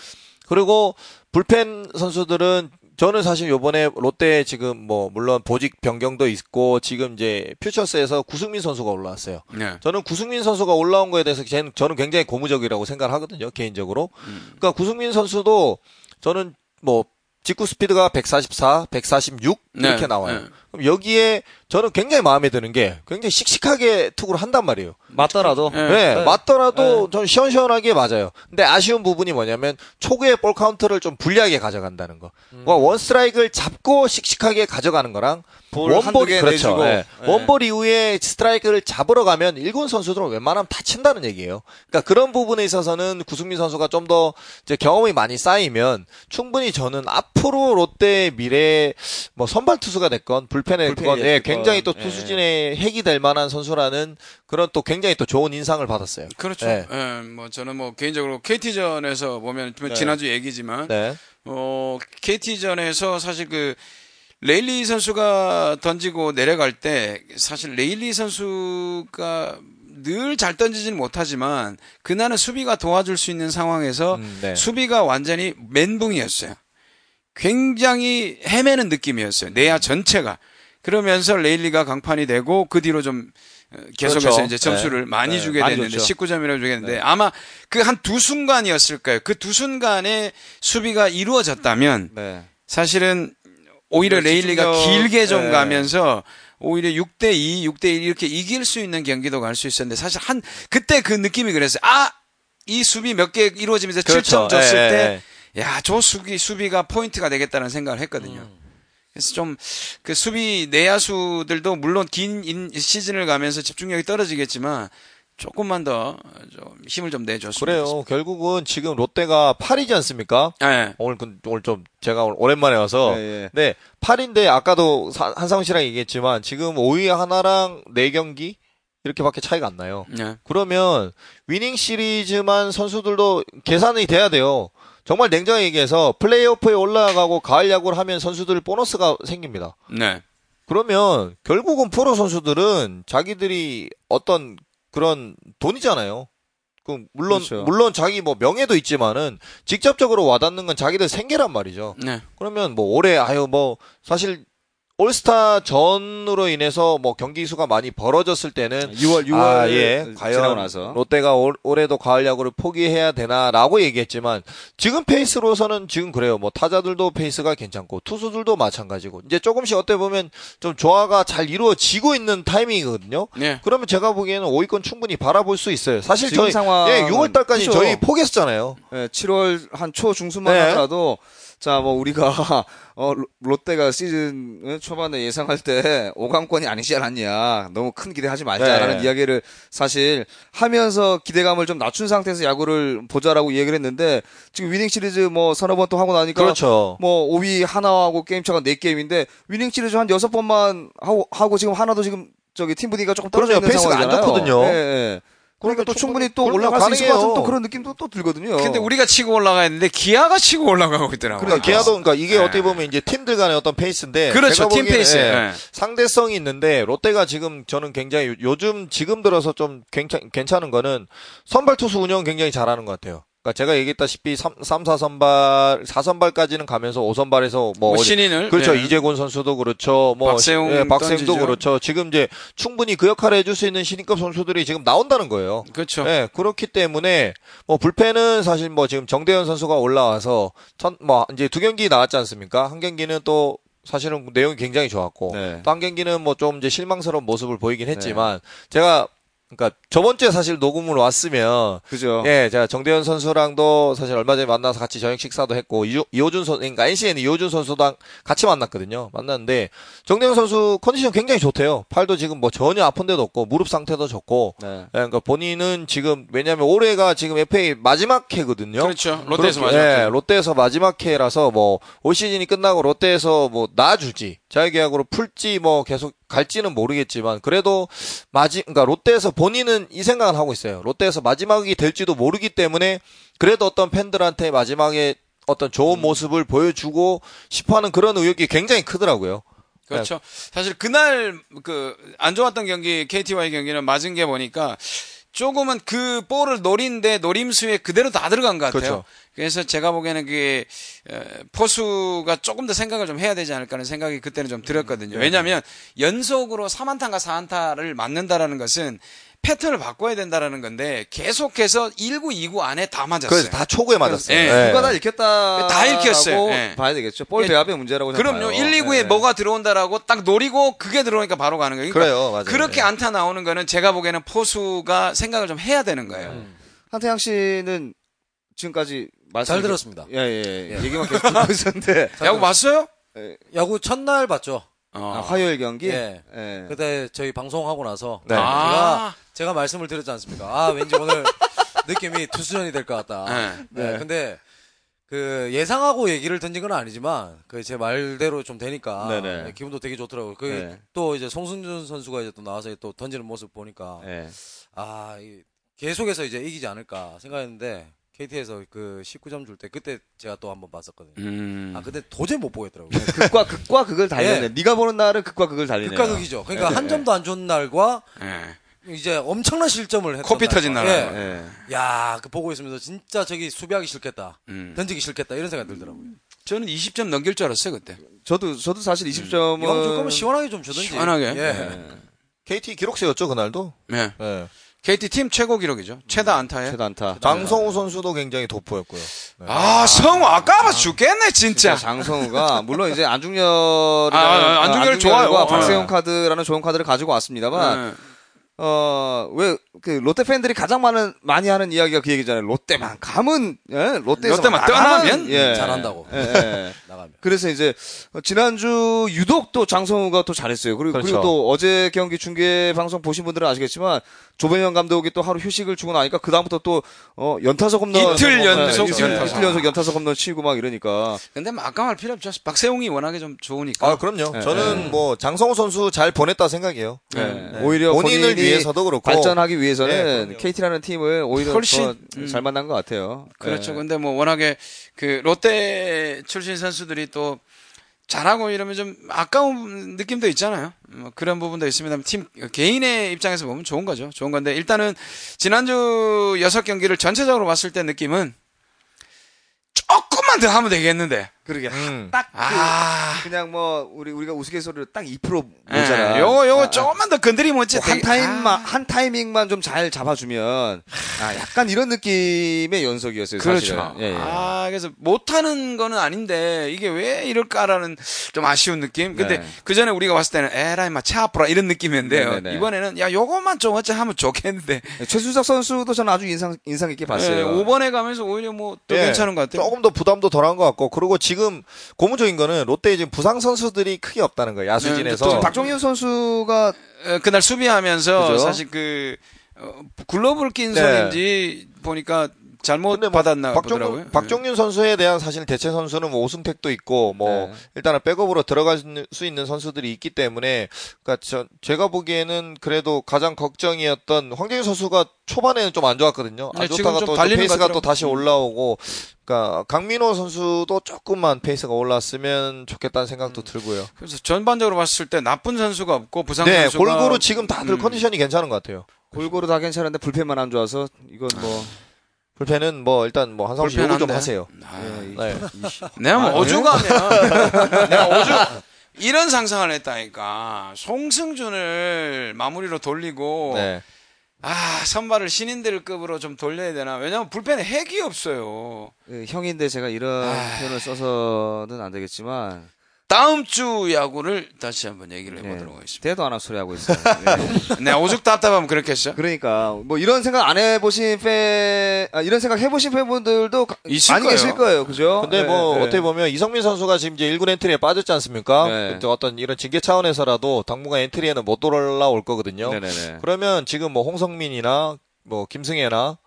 그리고 불펜 선수들은 저는 사실 요번에 롯데 지금 뭐 물론 보직 변경도 있고 지금 이제 퓨처스에서 구승민 선수가 올라왔어요. 네. 저는 구승민 선수가 올라온 거에 대해서 저는 굉장히 고무적이라고 생각을 하거든요, 개인적으로. 그러니까 구승민 선수도 저는 뭐 직구 스피드가 144, 146 이렇게 네, 나와요. 네. 그럼 여기에 저는 굉장히 마음에 드는 게 굉장히 씩씩하게 투구를 한단 말이에요. 맞더라도. 네. 네, 맞더라도 좀 시원시원하게 맞아요. 근데 아쉬운 부분이 뭐냐면 초구의 볼 카운트를 좀 불리하게 가져간다는 거. 뭐 one 스트라이크를 잡고 씩씩하게 가져가는 거랑 one 볼 개 그렇죠. 예. 예. one 볼 이후에 스트라이크를 잡으러 가면 일군 선수들은 웬만하면 다 친다는 얘기예요. 그러니까 그런 부분에 있어서는 구승민 선수가 좀 더 경험이 많이 쌓이면 충분히 저는 앞으로 롯데 미래 뭐 선발 투수가 됐건 불펜에 됐건 예, 됐건. 굉장히 또 예. 투수진의 핵이 될 만한 선수라는 그런 또 굉장히 또 좋은 인상을 받았어요. 그렇죠. 네. 예, 뭐 저는 뭐 개인적으로 KT전에서 보면 뭐 네. 지난주 얘기지만 네. 어 KT전에서 사실 그 레일리 선수가 던지고 내려갈 때 사실 레일리 선수가 늘 잘 던지지는 못하지만 그날은 수비가 도와줄 수 있는 상황에서 음, 네. 수비가 완전히 멘붕이었어요. 굉장히 헤매는 느낌이었어요. 내야 전체가. 그러면서 레일리가 강판이 되고 그 뒤로 좀 어, 계속해서 그렇죠. 이제 점수를 네. 많이 네, 주게 많이 됐는데 줬죠. 19점이라고 주겠는데 아마 그 한 두 순간이었을 까요? 그 두 순간에 수비가 이루어졌다면 네. 사실은 오히려 네, 레일리가 길게 좀 네. 가면서 오히려 6대 2, 6대 1 이렇게 이길 수 있는 경기도 갈 수 있었는데 사실 한 그때 그 느낌이 그랬어요. 아, 이 수비 몇 개 이루어지면서 그렇죠. 7점 줬을 예, 때 예. 야, 저 수비 수비가 포인트가 되겠다는 생각을 했거든요. 그래서 좀 그 수비 내야수들도 물론 긴 인- 시즌을 가면서 집중력이 떨어지겠지만 조금만 더 좀 힘을 좀 내줬으면 그래요. 결국은 지금 롯데가 8이지 않습니까? 예. 오늘 그- 오늘 좀 제가 오늘 오랜만에 와서 예, 예. 네 8인데 아까도 사- 한상훈 씨랑 얘기했지만 지금 5위 하나랑 4경기 이렇게밖에 차이가 안 나요. 예. 그러면 위닝 시리즈만 선수들도 계산이 돼야 돼요. 정말 냉정하게 얘기해서 플레이오프에 올라가고 가을 야구를 하면 선수들 보너스가 생깁니다. 네. 그러면 결국은 프로 선수들은 자기들이 어떤 그런 돈이잖아요. 그 물론 그렇죠. 물론 자기 뭐 명예도 있지만은 직접적으로 와닿는 건 자기들 생계란 말이죠. 네. 그러면 뭐 올해 아유 뭐 사실 올스타 전으로 인해서 뭐 경기 수가 많이 벌어졌을 때는 6월 6월 아, 예. 지나고 과연 나서 롯데가 올, 올해도 가을 야구를 포기해야 되나라고 얘기했지만 지금 페이스로서는 지금 그래요. 뭐 타자들도 페이스가 괜찮고 투수들도 마찬가지고 이제 조금씩 어떻게 보면 좀 조화가 잘 이루어지고 있는 타이밍이거든요. 네. 그러면 제가 보기에는 5위권 충분히 바라볼 수 있어요. 사실 저희 상황은 예, 6월 달까지 그렇죠. 저희 포기했었잖아요. 예, 7월 한 초 중순만 네. 하더라도 자 뭐 우리가 *laughs* 어 로- 롯데가 시즌 초반에 예상할 때 5강권이 아니지 않았냐 너무 큰 기대하지 말자라는 네. 이야기를 사실 하면서 기대감을 좀 낮춘 상태에서 야구를 보자라고 얘기를 했는데 지금 위닝 시리즈 뭐 서너 번 또 하고 나니까 그렇죠. 뭐 5위 하나하고 게임 차가 4게임인데 위닝 시리즈 한 6번만 하고 하고 지금 하나도 지금 저기 팀 분위기가 조금 떨어져 그럼요. 있는 페이스가 안 상황이잖아요. 좋거든요. 예, 예. 그러니까 또 충분히 또 그럼요. 올라갈 수 있을 것 가능해요. 같은 또 그런 느낌도 또 들거든요. 근데 우리가 치고 올라가야 했는데 기아가 치고 올라가고 있더라고요. 그러니까 기아도 그러니까 이게 네. 어떻게 보면 이제 팀들 간의 어떤 페이스인데 그렇죠. 제가 팀 보기에는, 페이스. 예, 네. 상대성이 있는데 롯데가 지금 저는 굉장히 요- 요즘 지금 들어서 좀 괜찮, 괜찮은 거는 선발 투수 운영 굉장히 잘하는 것 같아요. 그러니까 제가 얘기했다시피 3, 3 4선발 4선발까지는 가면서 5선발에서 뭐 뭐 신인을 그렇죠. 네. 이재곤 선수도 그렇죠. 뭐 박세웅 예, 박세웅도. 그렇죠. 지금 이제 충분히 그 역할을 해줄 수 있는 신인급 선수들이 지금 나온다는 거예요. 그렇죠. 네, 그렇기 때문에 뭐 불펜은 사실 뭐 지금 정대현 선수가 올라와서 천, 뭐 이제 두 경기 나왔지 않습니까? 한 경기는 또 사실은 내용이 굉장히 좋았고 네. 또한 경기는 뭐 좀 이제 실망스러운 모습을 보이긴 했지만 제가 그러니까 저번 주에 사실 녹음을 왔으면 그죠. 예, 제가 정대현 선수랑도 사실 얼마 전에 만나서 같이 저녁 식사도 했고 이호, 이호준 선수, 그러니까 NC에는 이호준 선수랑 같이 만났거든요. 만났는데 정대현 선수 컨디션 굉장히 좋대요. 팔도 지금 뭐 전혀 아픈 데도 없고 무릎 상태도 좋고. 네. 예, 그러니까 본인은 지금 왜냐하면 올해가 지금 FA 마지막 해거든요. 그렇죠. 롯데에서 그렇게- 마지막 예, 해. 롯데에서 마지막 해라서 뭐 올 시즌이 끝나고 롯데에서 뭐 놔줄지 자유계약으로 풀지 뭐 계속 갈지는 모르겠지만 그래도 마지 그러니까 롯데에서 본인은 이 생각을 하고 있어요. 롯데에서 마지막이 될지도 모르기 때문에 그래도 어떤 팬들한테 마지막에 어떤 좋은 모습을 보여주고 싶어하는 그런 의욕이 굉장히 크더라고요. 그렇죠. 사실 그날 그 안 좋았던 경기 KT와의 경기는 맞은 게 보니까 조금은 그 볼을 노린데 노림수에 그대로 다 들어간 것 같아요. 그렇죠. 그래서 제가 보기에는 그게 에, 포수가 조금 더 생각을 좀 해야 되지 않을까 하는 생각이 그때는 좀 들었거든요. 왜냐하면 연속으로 3안타인가 4안타를 맞는다라는 것은 패턴을 바꿔야 된다라는 건데 계속해서 1구, 2구 안에 다 맞았어요. 그래서 다 초구에 맞았어요. 예. 네. 누가 다 읽혔다. 다 읽혔어요. 예. 봐야 되겠죠. 볼 예. 배합의 문제라고 그럼요. 생각해요. 1, 2구에 예. 뭐가 들어온다라고 딱 노리고 그게 들어오니까 바로 가는 거예요. 그러니까 그래요, 맞아요. 그렇게 예. 안타 나오는 거는 제가 보기에는 포수가 생각을 좀 해야 되는 거예요. 한태양 씨는 지금까지 잘 들었습니다. 예, 예, 예. 얘기만 계속 듣고 있었는데 *laughs* 야구 봤어요? 야구 첫날 봤죠. 어. 아, 화요일 경기. 예. 예. 그때 저희 방송하고 나서 네. 제가 아. 제가 말씀을 드렸지 않습니까? 아 왠지 오늘 *laughs* 느낌이 투수전이 될 것 같다. 네. 네. 근데 그 예상하고 얘기를 던진 건 아니지만 그 제 말대로 좀 되니까 네네. 네, 기분도 되게 좋더라고요. 그 네. 또 이제 송승준 선수가 이제 또 나와서 또 던지는 모습 보니까 예. 아 이- 계속해서 이제 이기지 않을까 생각했는데 KT에서 그 19점 줄 때 그때 제가 또 한번 봤었거든요. 음. 아 근데 도저히 못 보겠더라고요. 극과 극과 극을 달리네. 예. 네가 보는 날은 극과 극을 달리네. 극과 극이죠. 그러니까 예, 한 예. 점도 안준 날과 예. 이제 엄청난 실점을 했던 코피 날. 터진 날. 예. 예. 야, 그 보고 있으면서 진짜 저기 수비하기 싫겠다. 음. 던지기 싫겠다. 이런 생각이 들더라고요. 저는 20점 넘길 줄 알았어요 그때. 저도 저도 사실 20점은 이왕 줄 거면 시원하게 좀 주든지. 시원하게? 예. KT 기록세였죠 그날도. 네. 네. KT 팀 최고 기록이죠. 최다 안타에. 최다 안타. 장성우 선수도 굉장히 돋보였고요. 네. 아 성우 아까봐 죽겠네 진짜. 장성우가 *laughs* 물론 이제 안중열 아, 아, 안중열 좋아요. 박세용 네. 카드라는 좋은 카드를 가지고 왔습니다만 네. 어왜 그 롯데 팬들이 가장 많은 많이 하는 이야기가 그 얘기잖아요. 롯데만 가면 예? 롯데에서 롯데만 떠나면 예. 잘한다고. 예, 예. *laughs* 나가면. 그래서 이제 어, 지난주 유독 또 장성우가 또 잘했어요. 그리고 그렇죠. 그리고 또 어제 경기 중계 방송 보신 분들은 아시겠지만 조배현 감독이 또 하루 휴식을 주고 나니까 그 다음부터 또 어, 연타석 홈런 이틀 연속 예, 이틀, 연타석. 이틀 연속 연타석 홈런 치고 막 이러니까 근데 뭐 아까 말 필요 없죠. 박세웅이 워낙에 좀 좋으니까. 아 그럼요. 네. 저는 뭐 장성우 선수 잘 보냈다 생각해요. 예, 네. 오히려 본인을 본인이 위해서도 그렇고 발전하기 네, 위해서는 그럼요. KT라는 팀을 오히려 훨씬, 더잘 만난 것 같아요. 그렇죠. 예. 근데 뭐 워낙에 그 롯데 출신 선수들이 또 잘하고 이러면 좀 아까운 느낌도 있잖아요. 뭐 그런 부분도 있습니다. 팀 개인의 입장에서 보면 좋은 거죠. 좋은 건데 일단은 지난주 여섯 경기를 전체적으로 봤을 때 느낌은 조금만 더 하면 되겠는데. 그러게 음. 딱 그, 아, 그냥 뭐 우리 우리가 우스갯소리로 딱2% 모자라. 예, 요거 요거 아, 조금만 더 건드리면 어째 뭐한 되게- 타임만 아. 한 타이밍만 좀 잘 잡아주면 아 약간 이런 느낌의 연속이었어요. 사실은. 그렇죠. 예, 예. 아, 그래서 못하는 거는 아닌데, 이게 왜 이럴까라는 좀 아쉬운 느낌? 근데 네. 그 전에 우리가 봤을 때는, 에라이, 마, 차 아프라 이런 느낌이었는데요. 네네네. 이번에는, 야, 요것만 좀 어째 하면 좋겠는데. 최수석 선수도 저는 아주 인상 인상 깊게 봤어요. 예, 5번에 가면서 오히려 뭐, 더 예, 괜찮은 것 같아요. 조금 더 부담도 덜한 것 같고 그리고 지금 고무적인 거는 롯데에 지금 부상 선수들이 크게 없다는 거예요. 네, 야수진에서. 또 박종윤 선수가 어, 그날 수비하면서 그죠? 사실 그, 어, 글러브를 낀 네. 손인지 보니까 잘못 뭐 받았나 보더라고요. 박종윤, 예. 박종윤 선수에 대한 사실 대체 선수는 뭐 오승택도 있고 뭐 네. 일단은 백업으로 들어갈 수 있는 선수들이 있기 때문에 그러니까 저, 제가 보기에는 그래도 가장 걱정이었던 황재균 선수가 초반에는 좀 안 좋았거든요. 안 네, 좋다가 좀 또, 페이스가 또. 다시 올라오고 그러니까 강민호 선수도 조금만 페이스가 올랐으면 좋겠다는 생각도 들고요. 그래서 전반적으로 봤을 때 나쁜 선수가 없고 부상 네, 선수가 골고루 지금 다들 음. 컨디션이 괜찮은 것 같아요. 골고루 다 괜찮은데 불펜만 안 좋아서 이건 뭐 불펜은 뭐 일단 뭐 한상우 씨 요구 좀. 하세요. 아, 예, 이- 네. 내가 뭐 아, 오죽하면 *laughs* 내가 오죽 이런 상상을 했다니까 송승준을 마무리로 돌리고 네. 아 선발을 신인들급으로 좀 돌려야 되나 왜냐면 불펜에 핵이 없어요 예, 형인데 제가 이런 아. 표현을 써서는 안 되겠지만 다음 주 야구를 다시 한번 얘기를 네, 해보도록 하겠습니다 대도 안 하고 소리 하고 있어요. 예. 내가 *laughs* 오죽 답답하면 그렇겠어 그러니까 뭐 이런 생각 안 해보신 팬, 아, 이런 생각 해보신 팬분들도 가- 있을 많이 거예요. 계실 거예요, 그죠? 근데 예, 뭐 예. 어떻게 보면 이성민 선수가 지금 이제 1군 엔트리에 빠졌지 않습니까? 네. 그때 어떤 이런 징계 차원에서라도 당분간 엔트리에는 못 돌아올 거거든요. 네네네. 그러면 지금 뭐 홍성민이나 뭐 김승혜나 뭐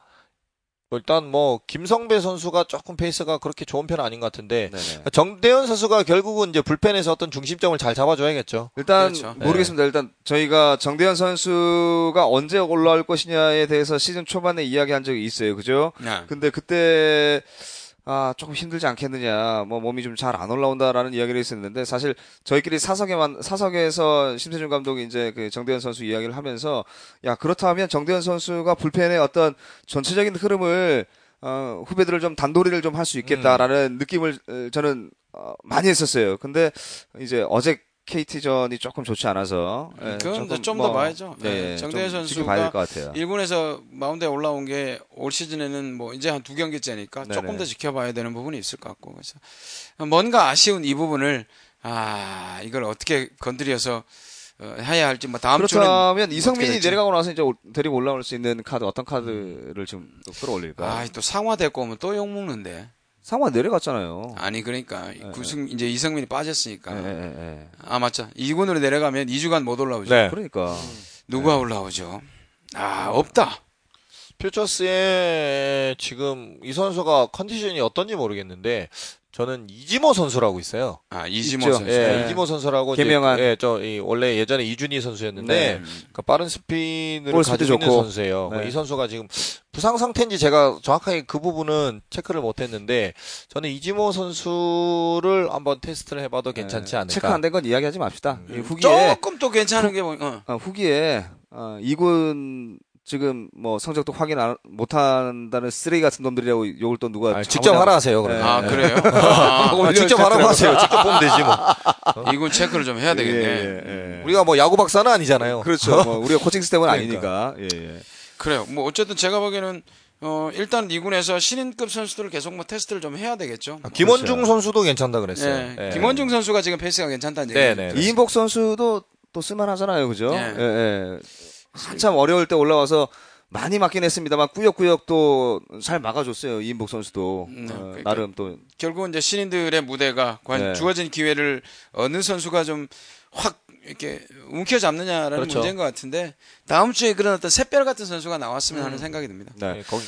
일단 뭐 김성배 선수가 조금 페이스가 그렇게 좋은 편은 아닌 것 같은데 네네. 정대현 선수가 결국은 이제 불펜에서 어떤 중심점을 잘 잡아줘야겠죠. 일단 그렇죠. 모르겠습니다. 일단 저희가 정대현 선수가 언제 올라올 것이냐에 대해서 시즌 초반에 이야기한 적이 있어요, 그죠? 네. 근데 그때 아, 조금 힘들지 않겠느냐, 뭐, 몸이 좀 잘 안 올라온다라는 이야기를 했었는데, 사실, 저희끼리 사석에만, 사석에서 심세준 감독이 이제 그 정대현 선수 이야기를 하면서, 야, 그렇다면 정대현 선수가 불펜의 어떤 전체적인 흐름을, 어, 후배들을 좀 단도리를 좀 할 수 있겠다라는 느낌을 어, 저는, 어, 많이 했었어요. 근데, 이제 어제 KT전이 조금 좋지 않아서, 예, 그건 조금 좀더 뭐, 봐야죠. 네, 네, 정대현 좀 선수가. 1군에서 마운드에 올라온 게 올 시즌에는 뭐 이제 한 두 경기째니까 네네. 조금 더 지켜봐야 되는 부분이 있을 것 같고 그래서 뭔가 아쉬운 이 부분을 아 이걸 어떻게 건드려서 어, 해야 할지 뭐 다음 그렇다면 이성민이. 내려가고 나서 이제 올- 데리고 올라올 수 있는 카드 어떤 카드를 지금 또 끌어올릴까? 아또 상화 데리고 오면 또 욕 먹는데 상화 내려갔잖아요. 아니 그러니까 구승 이제 이성민이 빠졌으니까. 예. 아 맞죠. 2군으로 내려가면 2주간 못 올라오죠. 네. 그러니까. 누가 올라오죠? 아 없다. 퓨처스에 지금 이 선수가 컨디션이 어떤지 모르겠는데 저는 이지모 선수라고 있어요. 아 이지모 있죠. 선수 예, 네. 이지모 선수라고 이제 개명한. 그, 예, 저 이, 원래 예전에 이준희 선수였는데 네. 그러니까 빠른 스피드를 가지고 있는 좋고. 선수예요. 네. 이 선수가 지금 부상 상태인지 제가 정확하게 그 부분은 체크를 못했는데 저는 이지모 선수를 한번 테스트를 해봐도 괜찮지 않을까. 네. 체크 안 된 건 이야기하지 맙시다. 이 후기에 조금 또 괜찮은 게 뭐, 어. 어, 후기에 어, 이군 지금 뭐 성적도 확인 안- 못한다는 쓰레기 같은 놈들이라고 욕을 또 누가 아, 직접 하라 하세요. 그러면. 네. 아 그래요? *laughs* 아, 아, 직접 하라고 하세요. 직접 보면 되지 뭐. 이군 체크를 좀 해야 되겠네. 예, 예. 우리가 뭐 야구 박사는 아니잖아요. 그렇죠. *laughs* 뭐 우리가 코칭 스텝은 그러니까. 아니니까. 예, 예. 그래요. 뭐 어쨌든 제가 보기에는 어 일단 이군에서 신인급 선수들을 계속 뭐 테스트를 좀 해야 되겠죠. 아, 김원중 그렇죠. 선수도 괜찮다 그랬어요. 예. 예. 김원중 선수가 지금 페이스가 괜찮다는 네, 얘기. 네. 이인복 선수도 또 쓸만하잖아요, 그죠? 예. 예, 예. 한참 어려울 때 올라와서 많이 맞긴 했습니다만 꾸역꾸역 또 잘 막아줬어요 이인복 선수도 음, 어, 그러니까 나름 또 결국은 이제 신인들의 무대가 과연 네. 주어진 기회를 어느 선수가 좀 확 이렇게 움켜잡느냐라는 그렇죠. 문제인 것 같은데 다음 주에 그런 어떤 샛별 같은 선수가 나왔으면 하는 생각이 듭니다. 네. 예, 거기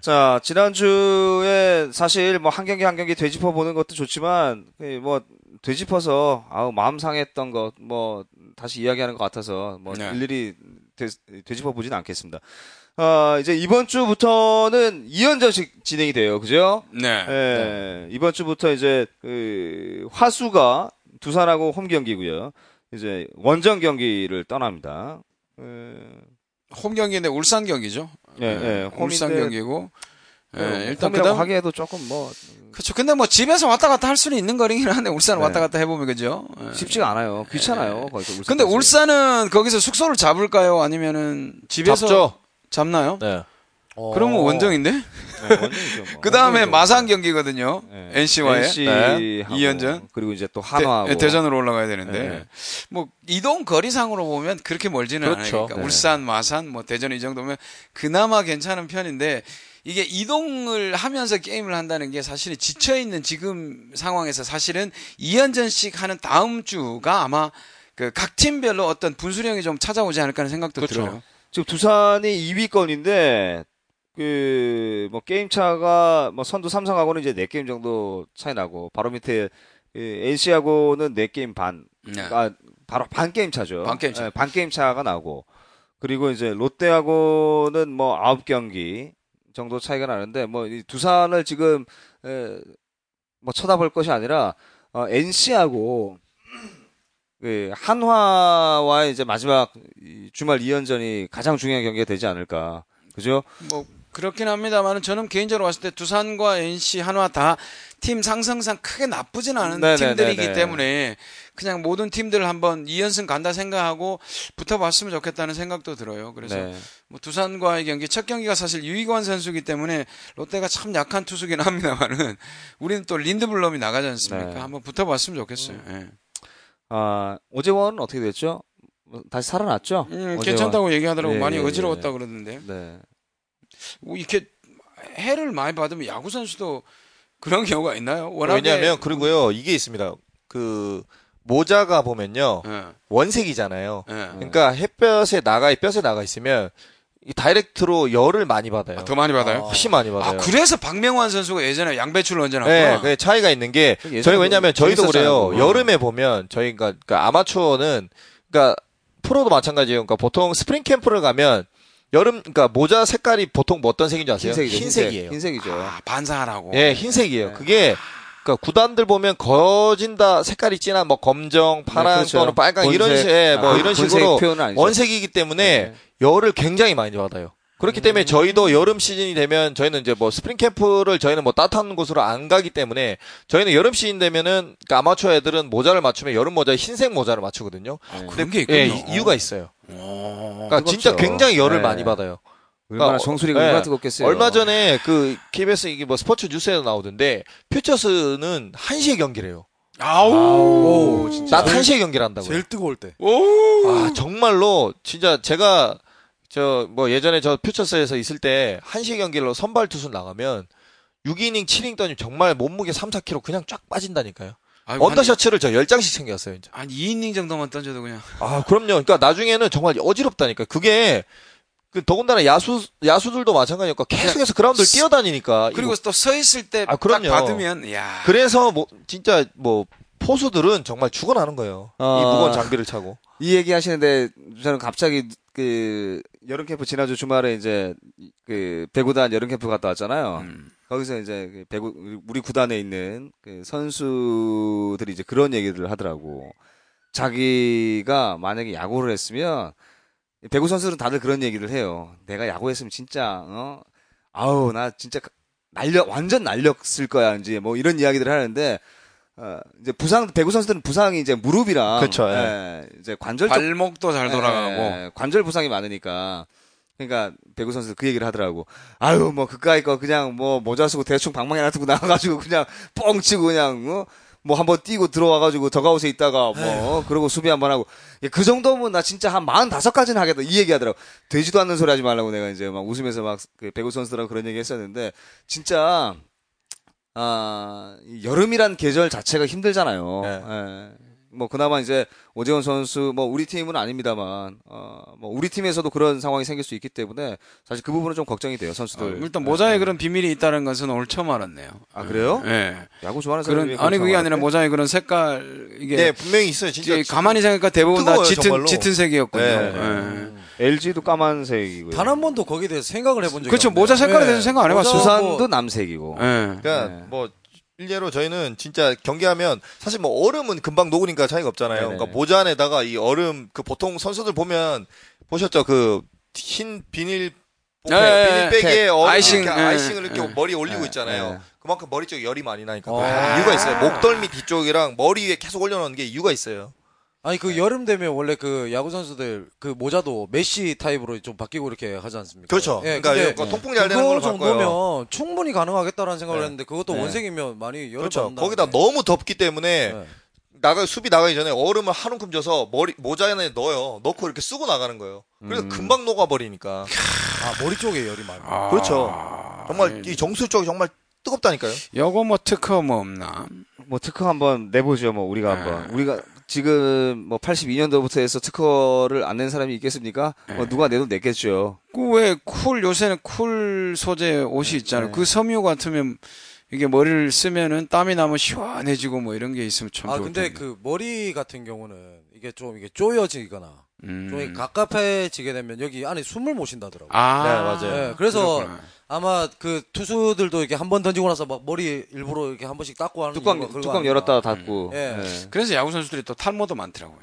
자, 지난주에 사실 뭐 한 경기 한 경기 되짚어 보는 것도 좋지만, 그 뭐, 되짚어서, 아우, 마음 상했던 것, 뭐, 다시 이야기하는 것 같아서, 뭐, 네. 일일이 되, 되짚어 보지는 않겠습니다. 어, 이제 이번 주부터는 2연전씩 진행이 돼요. 그죠? 네. 예, 이번 주부터 이제, 그, 화수가 두산하고 홈 경기고요. 이제 원정 경기를 떠납니다. 예, 홈 경기인데 울산 경기죠. 예, 예, 울산 홈인데 경기고. 예, 어, 일단 그다음 하기에도 조금 뭐, 그렇죠. 근데 뭐 집에서 왔다 갔다 할 수는 있는 거리긴 한데 울산 네. 왔다 갔다 해보면 그죠. 예. 쉽지가 않아요. 귀찮아요. 거기서 울산까지. 근데 울산은 거기서 숙소를 잡을까요? 아니면은 집에서 잡죠. 잡나요? 네. 그러면 원정인데? 네, 원정이죠, 뭐. *laughs* 그 다음에. 마산 경기거든요. 네. NC와의 NC 네. 이연전. 그리고 이제 또 한화하고 대, 전으로 올라가야 되는데 네. 뭐 이동 거리상으로 보면 그렇게 멀지는 그렇죠. 않으니까 네. 울산, 마산, 뭐 대전 이 정도면 그나마 괜찮은 편인데 이게 이동을 하면서 게임을 한다는 게 사실은 지쳐 있는 지금 상황에서 사실은 2연전씩 하는 다음 주가 아마 그 각 팀별로 어떤 분수령이 좀 찾아오지 않을까 하는 생각도 그렇죠. 들어요. 지금 두산이 2위권인데 그 뭐 게임 차가 뭐 선두 삼성하고는 이제 4게임 정도 차이 나고 바로 밑에 그 NC하고는 4게임 반 네. 아, 바로 반 게임 차죠. 반 게임 차. 예, 반 게임 차가 나고 그리고 이제 롯데하고는 뭐 9경기 정도 차이가 나는데 뭐 이 두산을 지금 에, 뭐 쳐다볼 것이 아니라 어, NC하고 *clears throat* 그 한화와 이제 마지막 이 주말 2연전이 가장 중요한 경기가 되지 않을까. 그죠? 뭐 그렇긴 합니다만 저는 개인적으로 봤을 때 두산과 NC 한화 다 팀 상승상 크게 나쁘진 않은 네네네네. 팀들이기 때문에 그냥 모든 팀들 한번 2연승 간다 생각하고 붙어봤으면 좋겠다는 생각도 들어요. 그래서 네. 뭐 두산과의 경기 첫 경기가 사실 유이관 선수이기 때문에 롯데가 참 약한 투수긴 합니다만은 우리는 또 린드블럼이 나가지 않습니까? 네. 한번 붙어봤으면 좋겠어요. 예. 아, 오재원은 어떻게 됐죠? 뭐 다시 살아났죠? 음. 괜찮다고 얘기하더라고 예, 많이 예, 어지러웠다 예. 그러는데 네. 뭐 이렇게 해를 많이 받으면 야구 선수도 그런 경우가 있나요? 워낙에 왜냐하면 그리고요 이게 있습니다. 그 모자가 보면요 예, 원색이잖아요. 예. 그러니까 햇볕에 나가 뼈에 나가 있으면 이 다이렉트로 열을 많이 받아요. 아, 더 많이 받아요? 훨씬 많이 아, 받아요. 그래서 박명환 선수가 예전에 양배추를 얹어놨구나. 네, 그 차이가 있는 게 저희 뭐 왜냐면 저희도 재밌었잖아요, 그래요. 그거. 여름에 보면 저희가 그러니까 아마추어는 그러니까 프로도 마찬가지예요. 그러니까 보통 스프링 캠프를 가면 여름 그러니까 모자 색깔이 보통 뭐 어떤 색인지 아세요? 흰색이죠. 흰색이에요. 흰색. 이죠 아, 반사하라고. 예, 흰색이에요. 네. 그게 그러니까 구단들 보면 거진 다 색깔이 진한 뭐 검정, 파랑 그렇죠. 또는 빨강 이런 본색. 식, 예, 뭐 아, 이런 본색 식으로 표현은 아니죠. 원색이기 때문에 열을 굉장히 많이 받아요. 그렇기 음. 때문에 저희도 여름 시즌이 되면 저희는 이제 뭐 스프링 캠프를 저희는 뭐 따뜻한 곳으로 안 가기 때문에 저희는 여름 시즌 되면은 그러니까 아마추어 애들은 모자를 맞추면 여름 모자에 흰색 모자를 맞추거든요. 아, 그런 게 예, 있군요. 이- 이유가 있어요. 오. 그러니까 뜨겁죠. 진짜 굉장히 열을 네. 많이 받아요. 얼마나 그러니까 정수리가 예. 얼마나 뜨겁겠어요. 얼마 전에 그 KBS 이게 뭐 스포츠 뉴스에도 나오던데 퓨처스는 1시에 경기를 해요. 아우. 오, 진짜. 낮 1시에 경기를 한다고요. 제일 뜨거울 때. 오. 아, 정말로 진짜 제가 저 뭐 예전에 저 퓨처스에서 있을 때 1시 경기로 선발 투수 나가면 6이닝 7이닝 던지면 정말 몸무게 3, 4kg 그냥 쫙 빠진다니까요. 아이고, 언더셔츠를 저 10장씩 챙겼어요, 진짜. 한, 한 2이닝 정도만 던져도 그냥. 아, 그럼요. 그러니까 나중에는 정말 어지럽다니까. 그게 그 더군다나 야수 야수들도 마찬가지니까 계속해서 그라운드를 스- 뛰어다니니까. 그리고 또 서 있을 때 아, 딱. 받으면 야. 그래서 뭐 진짜 뭐 포수들은 정말 죽어나는 거예요. 이 아. 무거운 장비를 차고. 이 얘기 하시는데 저는 갑자기 그 여름 캠프 지난주 주말에 이제 그 배구단 여름 캠프 갔다 왔잖아요. 음. 거기서 이제 그 배구 우리 구단에 있는 그 선수들이 이제 그런 얘기를 하더라고. 자기가 만약에 야구를 했으면 배구 선수들은 다들 그런 얘기를 해요. 내가 야구했으면 진짜 어 아우 나 진짜 날려 완전 날렸을 거야 이제 뭐 이런 이야기들을 하는데 어 이제 부상 배구 선수들은 부상이 이제 무릎이랑 그쵸, 예. 예, 이제 관절 쪽 발목도 잘 돌아가고. 예, 관절 부상이 많으니까. 그러니까 배구 선수 그 얘기를 하더라고. 아유 뭐 그까이 거 그냥 뭐 모자 쓰고 대충 방망이 하나 들고 나가가지고 그냥 뻥 치고 그냥 어? 뭐 한번 뛰고 들어와가지고 더가웃에 있다가 뭐 그러고 수비 한번 하고 예, 그 정도면 나 진짜 한 45까지는 하겠다 이 얘기 하더라고. 되지도 않는 소리 하지 말라고 내가 이제 막 웃으면서 막 그 배구 선수들하고 그런 얘기 했었는데 진짜 아, 이 여름이란 계절 자체가 힘들잖아요. 네. 예. 뭐 그나마 이제 오재원 선수 뭐 우리 팀은 아닙니다만 어뭐 우리 팀에서도 그런 상황이 생길 수 있기 때문에 사실 그 부분은 좀 걱정이 돼요 어, 선수들. 일단 모자에 그런 비밀이 있다는 것은 오늘 처음 알았네요. 아 그래요? 예. 야구 좋아하는 사람이 그런 아니 그게 아니라 뭐 모자에 그런 색깔 이게 네, 분명히 있어요. 진짜. 가만히 생각하니까 대부분 다 뜨거워요, 짙은 정말로. 짙은 색이었군요. 네. 예. LG도 까만색이고요. 단 한 번도 거기에 대해서 생각을 해본 적이 그렇죠. 없네요. 모자 색깔에 네. 대해서 생각 안 해봤어요. 모자 두산도 뭐- 남색이고. 예. 그러니까 네. 뭐 일례로 저희는 진짜 경기하면 사실 뭐 얼음은 금방 녹으니까 차이가 없잖아요. 네네. 그러니까 모자 안에다가 이 얼음 그 보통 선수들 보면 보셨죠? 그 흰 비닐 예, 예, 비닐백에 예. 얼음 아이싱, 이렇게 예, 아이싱을 이렇게 예. 머리에 올리고 예, 있잖아요. 예. 그만큼 머리 쪽에 열이 많이 나니까 어. 그런 이유가 있어요. 목덜미 뒤쪽이랑 머리 위에 계속 올려놓는 게 이유가 있어요. 아니 그 여름 되면 원래 그 야구 선수들 그 모자도 메시 타입으로 좀 바뀌고 이렇게 하지 않습니까? 그렇죠. 예, 그러니까 근데 통풍 잘 되는 걸로 바꿔요. 정도면 충분히 가능하겠다라는 생각을 네. 했는데 그것도 네. 원색이면 많이 열을 그렇죠. 거기다 너무 덥기 때문에 네. 나가 수비 나가기 전에 얼음을 한 움큼 져서 머리 모자 안에 넣어요. 넣고 이렇게 쓰고 나가는 거예요. 그래서 음. 금방 녹아 버리니까. 아 머리 쪽에 열이 많아. 아, 그렇죠. 네. 정말 이 정수 쪽이 정말 뜨겁다니까요. 요거 뭐 특허 뭐 없나? 뭐 특허 한번 내보죠. 뭐 우리가 네. 한번 우리가 지금 뭐 82년도부터 해서 특허를 안 낸 사람이 있겠습니까? 뭐 누가 내도 냈겠죠. 그왜쿨 요새는 쿨 소재 옷이 있잖아요. 네. 그 섬유 같으면 이게 머리를 쓰면은 땀이 나면 시원해지고 뭐 이런 게 있으면 참 아 좋을 근데 텐데. 그 머리 같은 경우는 이게 좀 이게 쪼여지거나 음. 좀 갑갑해지게 되면 여기 안에 숨을 못 쉰다더라고. 요 아, 네, 맞아요. 네, 그래서 그렇구나. 아마 그 투수들도 이렇게 한 번 던지고 나서 막 머리 일부러 이렇게 한 번씩 닦고 하는 뚜껑 뚜껑 아닌가. 열었다 닫고. 예. 네. 그래서 야구 선수들이 또 탈모도 많더라고요.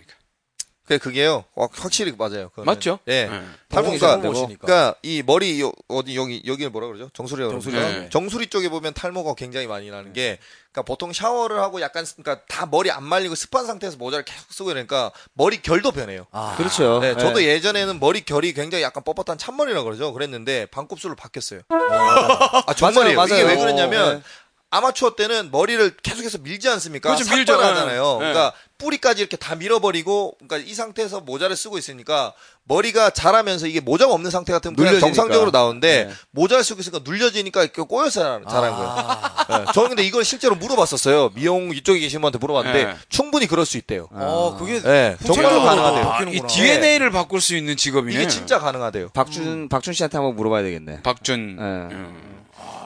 그 그게요. 와, 확실히 맞아요. 그거는. 맞죠? 예. 네. 탈모가. 그러니까 이 머리 요- 어디 여기 여기를 뭐라 그러죠? 정수리라고 정수리. 그러죠. 네. 정수리 쪽에 보면 탈모가 굉장히 많이 나는 게 그러니까 보통 샤워를 하고 약간 그러니까 다 머리 안 말리고 습한 상태에서 모자를 계속 쓰고 이러니까 머리 결도 변해요. 아, 그렇죠. 네, 저도 예. 예전에는 머리 결이 굉장히 약간 뻣뻣한 찬머리라고 그러죠. 그랬는데 반곱슬로 바뀌었어요. 아, 정말이에요. 맞아요, 이게 왜 맞아요. 그러냐면 네. 아마추어 때는 머리를 계속해서 밀지 않습니까? 그렇죠, 밀죠. 삭발하잖아요. 네. 그러니까 뿌리까지 이렇게 다 밀어버리고, 그러니까 이 상태에서 모자를 쓰고 있으니까 머리가 자라면서 이게 모자가 없는 상태 같으면 그냥 눌려지니까. 정상적으로 나오는데 네. 모자를 쓰고 있으니까 눌려지니까 이렇게 꼬여서 자라- 자란 거예요. 아. 네. 저는 근데 이걸 실제로 물어봤었어요. 미용 이쪽에 계신 분한테 물어봤는데 네. 충분히 그럴 수 있대요. 어, 그게 네, 정말로 가능하대요. 또 아, 이. DNA를 바꿀 수 있는 직업이네. 이게 진짜 가능하대요. 박준 박준 씨한테 한번 물어봐야 되겠네. 박준. 네. 음.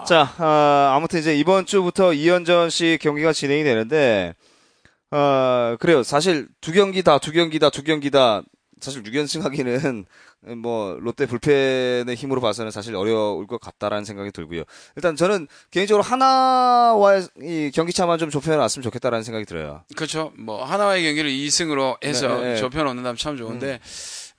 자, 아, 아무튼 이제 이번 주부터 2연전씩 경기가 진행이 되는데, 어, 그래요. 사실 두 경기 다, 두 경기 다, 두 경기 다 사실 6연승 하기는 *laughs* 뭐 롯데 불펜의 힘으로 봐서는 사실 어려울 것 같다라는 생각이 들고요. 일단 저는 개인적으로 하나와의 이 경기차만 좀 좁혀놨으면 좋겠다라는 생각이 들어요. 그렇죠. 뭐 하나의 경기를 2승으로 해서 네, 네. 좁혀 놓는다면 참 좋은데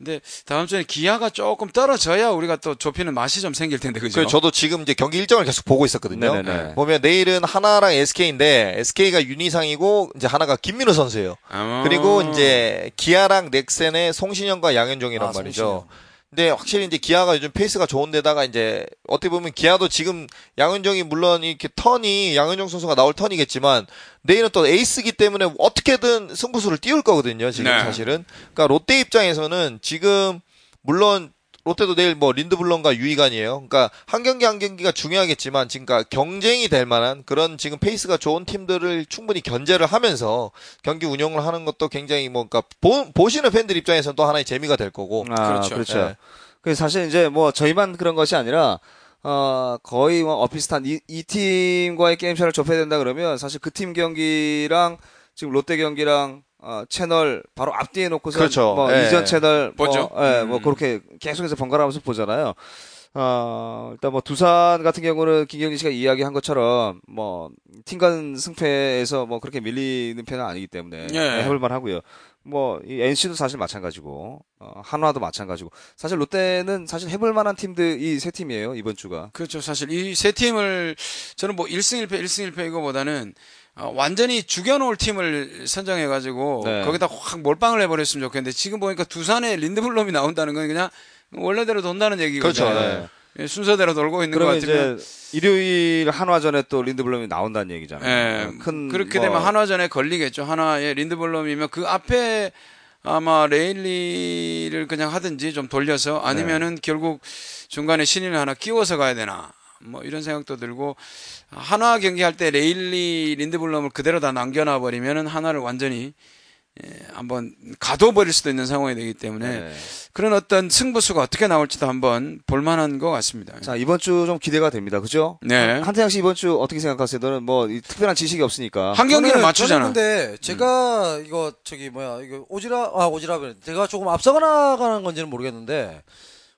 근데 다음 주에 기아가 조금 떨어져야 우리가 또 좁히는 맛이 좀 생길 텐데 그죠? 그 저도 지금 이제 경기 일정을 계속 보고 있었거든요. 네네네. 보면 내일은 한화랑 SK인데 SK가 윤희상이고 이제 한화가 김민우 선수예요. 아. 그리고 이제 기아랑 넥센의 송신영과 양현종이란 아, 말이죠. 근데 확실히 이제 기아가 요즘 페이스가 좋은데다가 이제 어떻게 보면 기아도 지금 양현종이 물론 이렇게 턴이 양현종 선수가 나올 턴이겠지만 내일은 또 에이스기 때문에 어떻게든 승부수를 띄울 거거든요. 지금 네. 사실은. 그러니까 롯데 입장에서는 지금 물론 롯데도 내일 뭐 린드블럼과 유희관이에요. 그러니까 한 경기 한 경기가 중요하겠지만 지금 그러니까 경쟁이 될 만한 그런 지금 페이스가 좋은 팀들을 충분히 견제를 하면서 경기 운영을 하는 것도 굉장히 뭐 그러니까 보, 보시는 팬들 입장에서는 또 하나의 재미가 될 거고. 아, 그렇죠. 그렇죠. 네. 그 사실 이제 뭐 저희만 그런 것이 아니라 어 거의 뭐 어 비슷한 이, 이 팀과의 게임차를 좁혀야 된다 그러면 사실 그 팀 경기랑 지금 롯데 경기랑 어 채널 바로 앞뒤에 놓고서 그렇죠. 뭐 예. 이전 채널 보죠. 뭐, 예, 뭐 음. 그렇게 계속해서 번갈아가면서 보잖아요. 어, 일단 뭐 두산 같은 경우는 김경진 씨가 이야기한 것처럼 뭐 팀간 승패에서 뭐 그렇게 밀리는 편은 아니기 때문에 예. 해볼만 하고요. 뭐 이 NC도 사실 마찬가지고 어, 한화도 마찬가지고 사실 롯데는 사실 해볼 만한 팀들 이 세 팀이에요 이번 주가. 그렇죠. 사실 이 세 팀을 저는 뭐 1승 1패 1승 1패 이거보다는 어, 완전히 죽여놓을 팀을 선정해가지고 네. 거기다 확 몰빵을 해버렸으면 좋겠는데 지금 보니까 두산에 린드블럼이 나온다는 건 그냥 원래대로 돈다는 얘기거든요. 그렇죠. 네. 예, 순서대로 돌고 있는 것 같으면 일요일 한화전에 또 린드블럼이 나온다는 얘기잖아요. 예, 큰 그렇게 뭐- 되면 한화전에 걸리겠죠. 한화의 린드블럼이면 그 앞에 아마 레일리를 그냥 하든지 좀 돌려서 아니면은 결국 중간에 신인을 하나 끼워서 가야 되나 뭐 이런 생각도 들고 한화 경기할 때 레일리 린드블럼을 그대로 다 남겨놔 버리면은 한화를 완전히 예, 한번 가둬버릴 수도 있는 상황이 되기 때문에 네. 그런 어떤 승부수가 어떻게 나올지도 한번 볼만한 것 같습니다. 자 이번 주 좀 기대가 됩니다. 그죠? 네. 한태양 씨 이번 주 어떻게 생각하세요? 너는 뭐이 특별한 지식이 없으니까. 한 경기는 저는- 맞추잖아. 음. 저는 근데 제가 이거 저기 뭐야 이거 오지라 아 오지랖 제가 조금 앞서가 나가는 건지는 모르겠는데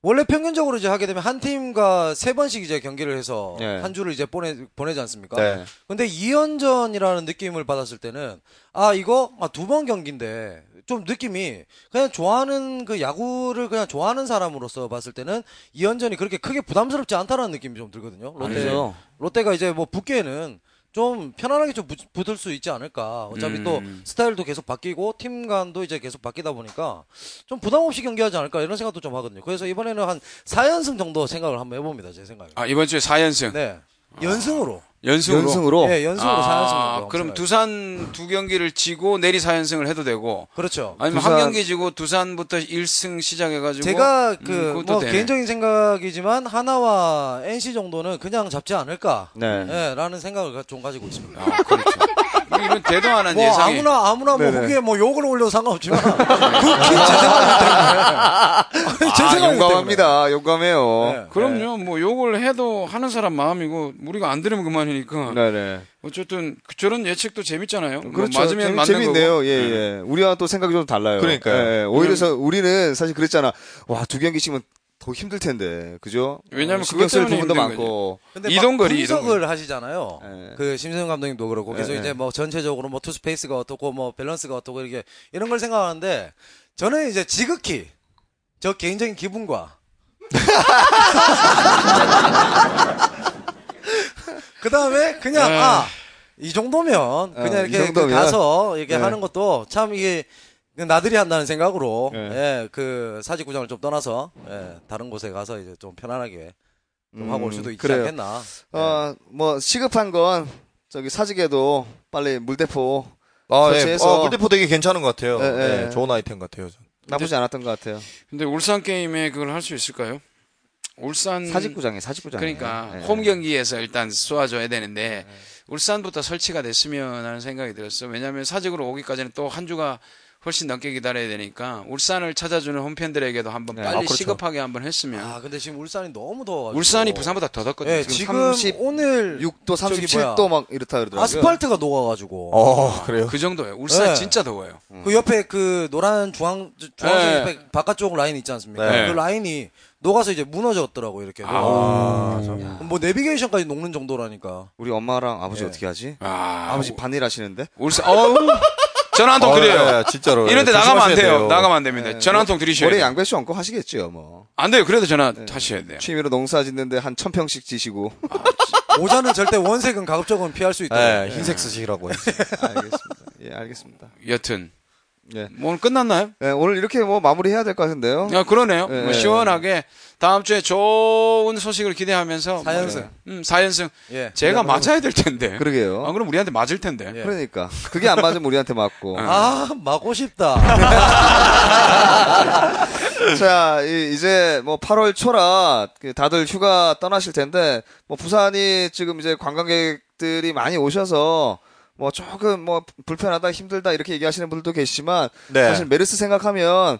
원래 평균적으로 이제 하게 되면 한 팀과 세 번씩 이제 경기를 해서 네. 한 주를 이제 보내 보내지 않습니까? 네. 근데 2연전이라는 느낌을 받았을 때는 아 이거 아, 두 번 경기인데 좀 느낌이 그냥 좋아하는 그 야구를 그냥 좋아하는 사람으로서 봤을 때는 2연전이 그렇게 크게 부담스럽지 않다는 느낌이 좀 들거든요. 롯데 아니죠. 롯데가 이제 뭐 붙기에는 좀 편안하게 좀 붙- 붙을 수 있지 않을까. 어차피 음. 또 스타일도 계속 바뀌고 팀 간도 이제 계속 바뀌다 보니까 좀 부담 없이 경기하지 않을까 이런 생각도 좀 하거든요. 그래서 이번에는 한 4연승 정도 생각을 한번 해봅니다. 제 생각에. 아 이번 주에 4연승 네. 연승으로. 연승으로. 연승으로. 예, 연승으로 4연승 정도. 아, 한번 그럼 생각해요. 두산 두 경기를 지고 내리 4연승을 해도 되고 그렇죠. 아니면 두산- 한 경기 지고 두산부터 1승 시작해 가지고 제가 그 음, 뭐 되네. 개인적인 생각이지만 하나와 NC 정도는 그냥 잡지 않을까. 네. 예, 라는 생각을 가- 좀 가지고 있습니다. 아, 그렇죠. 이런 대도하는 뭐 예상이 아무나 아무나 뭐 네네. 거기에 뭐 욕을 올려도 상관없지만 극히 *laughs* 제 생각이기 때문에 제 아, 생각이기 용감합니다. 용감해요. 때문에. 네. 그럼요. 뭐 욕을 해도 하는 사람 마음이고 우리가 안 들으면 그만이 니까 네네. 어쨌든 그- 저런 예측도 재밌잖아요. 뭐 그렇죠. 맞으면 재미, 맞는 재밌네요. 거고. 네. 예, 예. 우리와 또 생각이 좀 달라요. 그러니까요. 예, 예. 오히려 서 우리는 사실 그랬잖아. 와, 두 경기씩은 더 힘들 텐데. 그죠? 왜냐면 어, 신경 그것 쓸 때문에 부분도 많고. 근데 이동거리, 막 분석을 이동거리. 하시잖아요. 예. 그 심세영 감독님도 그렇고 그래서 예, 이제 예. 뭐 전체적으로 뭐 투수 페이스가 어떻고 뭐 밸런스가 어떻고 이렇게 이런 걸 생각하는데 저는 이제 지극히 저 개인적인 기분과 *laughs* *laughs* 그 다음에 그냥 네. 아이 정도면 그냥 어, 이 이렇게 그 정도면. 가서 이렇게 네. 하는 것도 참 이게 나들이 한다는 생각으로 네. 예, 그 사직구장을 좀 떠나서 예, 다른 곳에 가서 이제 좀 편안하게 좀 하고 올 수도 있지 음, 그래요. 않겠나. 어, 뭐, 시급한 건, 저기 사직에도 빨리 물대포 아, 예. 설치해서- 어, 물대포 되게 괜찮은 것 같아요. 예, 예, 예. 좋은 아이템 같아요. 나쁘지 않았던 것 같아요. 근데 울산 게임에 그걸 할 수 있을까요? 울산 사직구장에, 사직구장에. 그러니까 예. 홈 경기에서 일단 쏘아줘야 되는데 울산부터 설치가 됐으면 하는 생각이 들었어. 왜냐하면 사직으로 오기까지는 또 한 주가 훨씬 넘게 기다려야 되니까 울산을 찾아주는 홈팬들에게도 한번 네. 빨리 아, 그렇죠. 시급하게 한번 했으면 아 근데 지금 울산이 너무 더워. 울산이 부산보다 더 덥거든요. 예, 지금 지금, 36도, 오늘 37도 막 이렇다 그러더라고요. 아스팔트가 녹아가지고 어, 그래요? 그 정도예요. 울산 네. 진짜 더워요. 그 옆에 그 노란 중앙 중앙선 네. 옆에 바깥쪽 라인 있지 않습니까? 네. 그 라인이 녹아서 이제 무너졌더라고 이렇게. 아, 뭐 내비게이션까지 녹는 정도라니까. 우리 엄마랑 아버지 예. 어떻게 하지? 아, 아버지 반일 하시는데? 울산 어우 전화 한통 어, 드려요. 예, 진짜로. 이런데 예, 나가면 안 돼요. 돼요. 나가면 안 됩니다. 전화 한 통 드리셔야 돼요. 양배추 얹고 하시겠죠, 뭐. 안 돼요. 그래도 전화 하셔야 돼요. 취미로 농사 짓는데 한 천 평씩 지시고. 모자는 절대 원색은 가급적이면 피할 수. 예, 흰색 쓰시라고. 알겠습니다. 예, 알겠습니다. 여튼 예. 뭐 오늘 끝났나요? 예, 오늘 이렇게 뭐 마무리해야 될 것 같은데요. 아, 그러네요. 예. 뭐 시원하게 다음 주에 좋은 소식을 기대하면서 사연승. 뭐, 음, 사연승. 예. 제가 뭐- 맞아야 될 텐데. 그러게요. 아, 그럼 우리한테 맞을 텐데. 예. 그러니까. 그게 안 맞으면 우리한테 맞고. 아, 막고 싶다. *laughs* 자, 이, 제 뭐 8월 초라 그 다들 휴가 떠나실 텐데 뭐 부산이 지금 이제 관광객들이 많이 오셔서 뭐 조금 뭐 불편하다 힘들다 이렇게 얘기하시는 분들도 계시지만 네. 사실 메르스 생각하면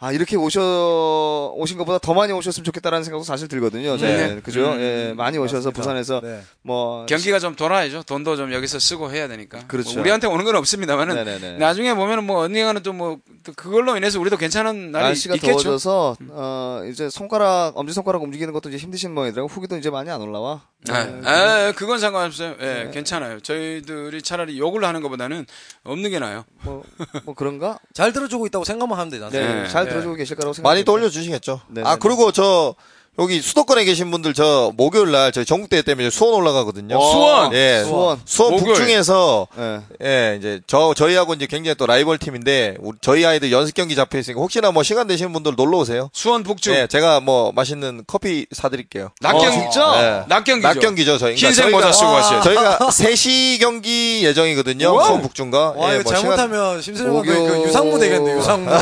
아 이렇게 오셔 오신 것보다 더 많이 오셨으면 좋겠다라는 생각도 사실 들거든요. 저는. 네. 그죠? 음, 예, 많이 오셔서 맞습니다. 부산에서 네. 뭐 경기가 좀 돌아야죠. 돈도 좀 여기서 쓰고 해야 되니까. 그렇죠. 뭐 우리한테 오는 건 없습니다만은 네네네. 나중에 보면은 뭐 언젠가는 또 뭐 그걸로 인해서 우리도 괜찮은 날이 날씨가 있겠죠. 더워져서 어 이제 손가락 엄지 손가락 움직이는 것도 이제 힘드신 모양이더라고. 후기도 이제 많이 안 올라와. 아, 아, 그건 상관없어요. 예, 괜찮아요. 저희들이 차라리 욕을 하는 것보다는 없는 게 나아요. 뭐, 뭐 그런가? 잘 들어주고 있다고 생각만 하면 되잖아요. 네, 네. 잘 네. 들어주고 계실 거라고 생각. 많이 또 올려주시겠죠. 네, 아, 네, 그리고 저, 여기 수도권에 계신 분들 저 목요일 날 저희 전국대회 때문에 수원 올라가거든요. 수원! 예. 수원. 수원 목요일. 북중에서 예. 예, 이제 저 저희하고 이제 굉장히 또 라이벌 팀인데 우리- 저희 아이들 연습 경기 잡혀 있으니까 혹시나 뭐 시간 되시는 분들 놀러 오세요. 수원 북중 예, 제가 뭐 맛있는 커피 사 드릴게요. 낮경 어, 진짜? 예. 낮 경기죠. 낮 경기죠, 저희. 그러니까 흰색 저희가- 모자 쓰고 돼요. 저희가 3시 경기 예정이거든요. 와우. 수원 북중과. 와, 예, 이거 뭐 잘못하면 심수영 감독 목요- 그 유상무 되겠네, 유상무. *laughs*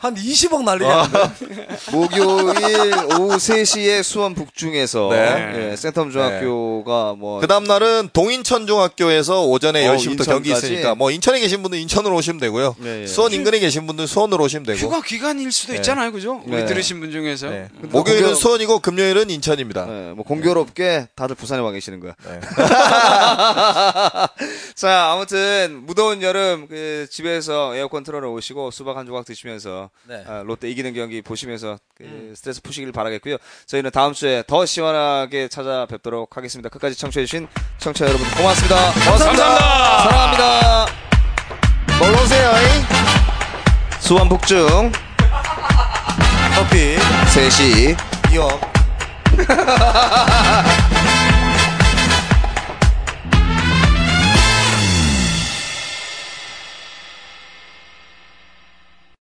한 20억 날리겠는데. 목요일 오후 *laughs* 3시에 수원 북중에서 네. 예, 센텀 중학교가 뭐그 다음 날은 동인천 중학교에서 오전에 어, 10시부터 경기? 있으니까 뭐 인천에 계신 분들 인천으로 오시면 되고요. 예, 예. 수원 인근에 계신 분들 수원으로 오시면 되고. 휴가 기간일 수도 네. 있잖아요, 그죠? 우리 네. 들으신 분 중에서. 네. 근데 목요일은 공교- 수원이고 금요일은 인천입니다. 예, 뭐 공교롭게 다들 부산에 와 계시는 거야. 네. *laughs* 자, 아무튼 무더운 여름 그 집에서 에어컨 틀어 놓으시고 수박 한 조각 드시면서 네. 아, 롯데 이기는 경기 보시면서 그 스트레스 푸시길 바라겠고요. 저희는 다음 주에 더 시원하게 찾아뵙도록 하겠습니다. 끝까지 청취해 주신 청취자 여러분 고맙습니다. 감사합니다. 사랑합니다. 놀러 오세요. 수원 북중 커피. 3시 이억. *laughs*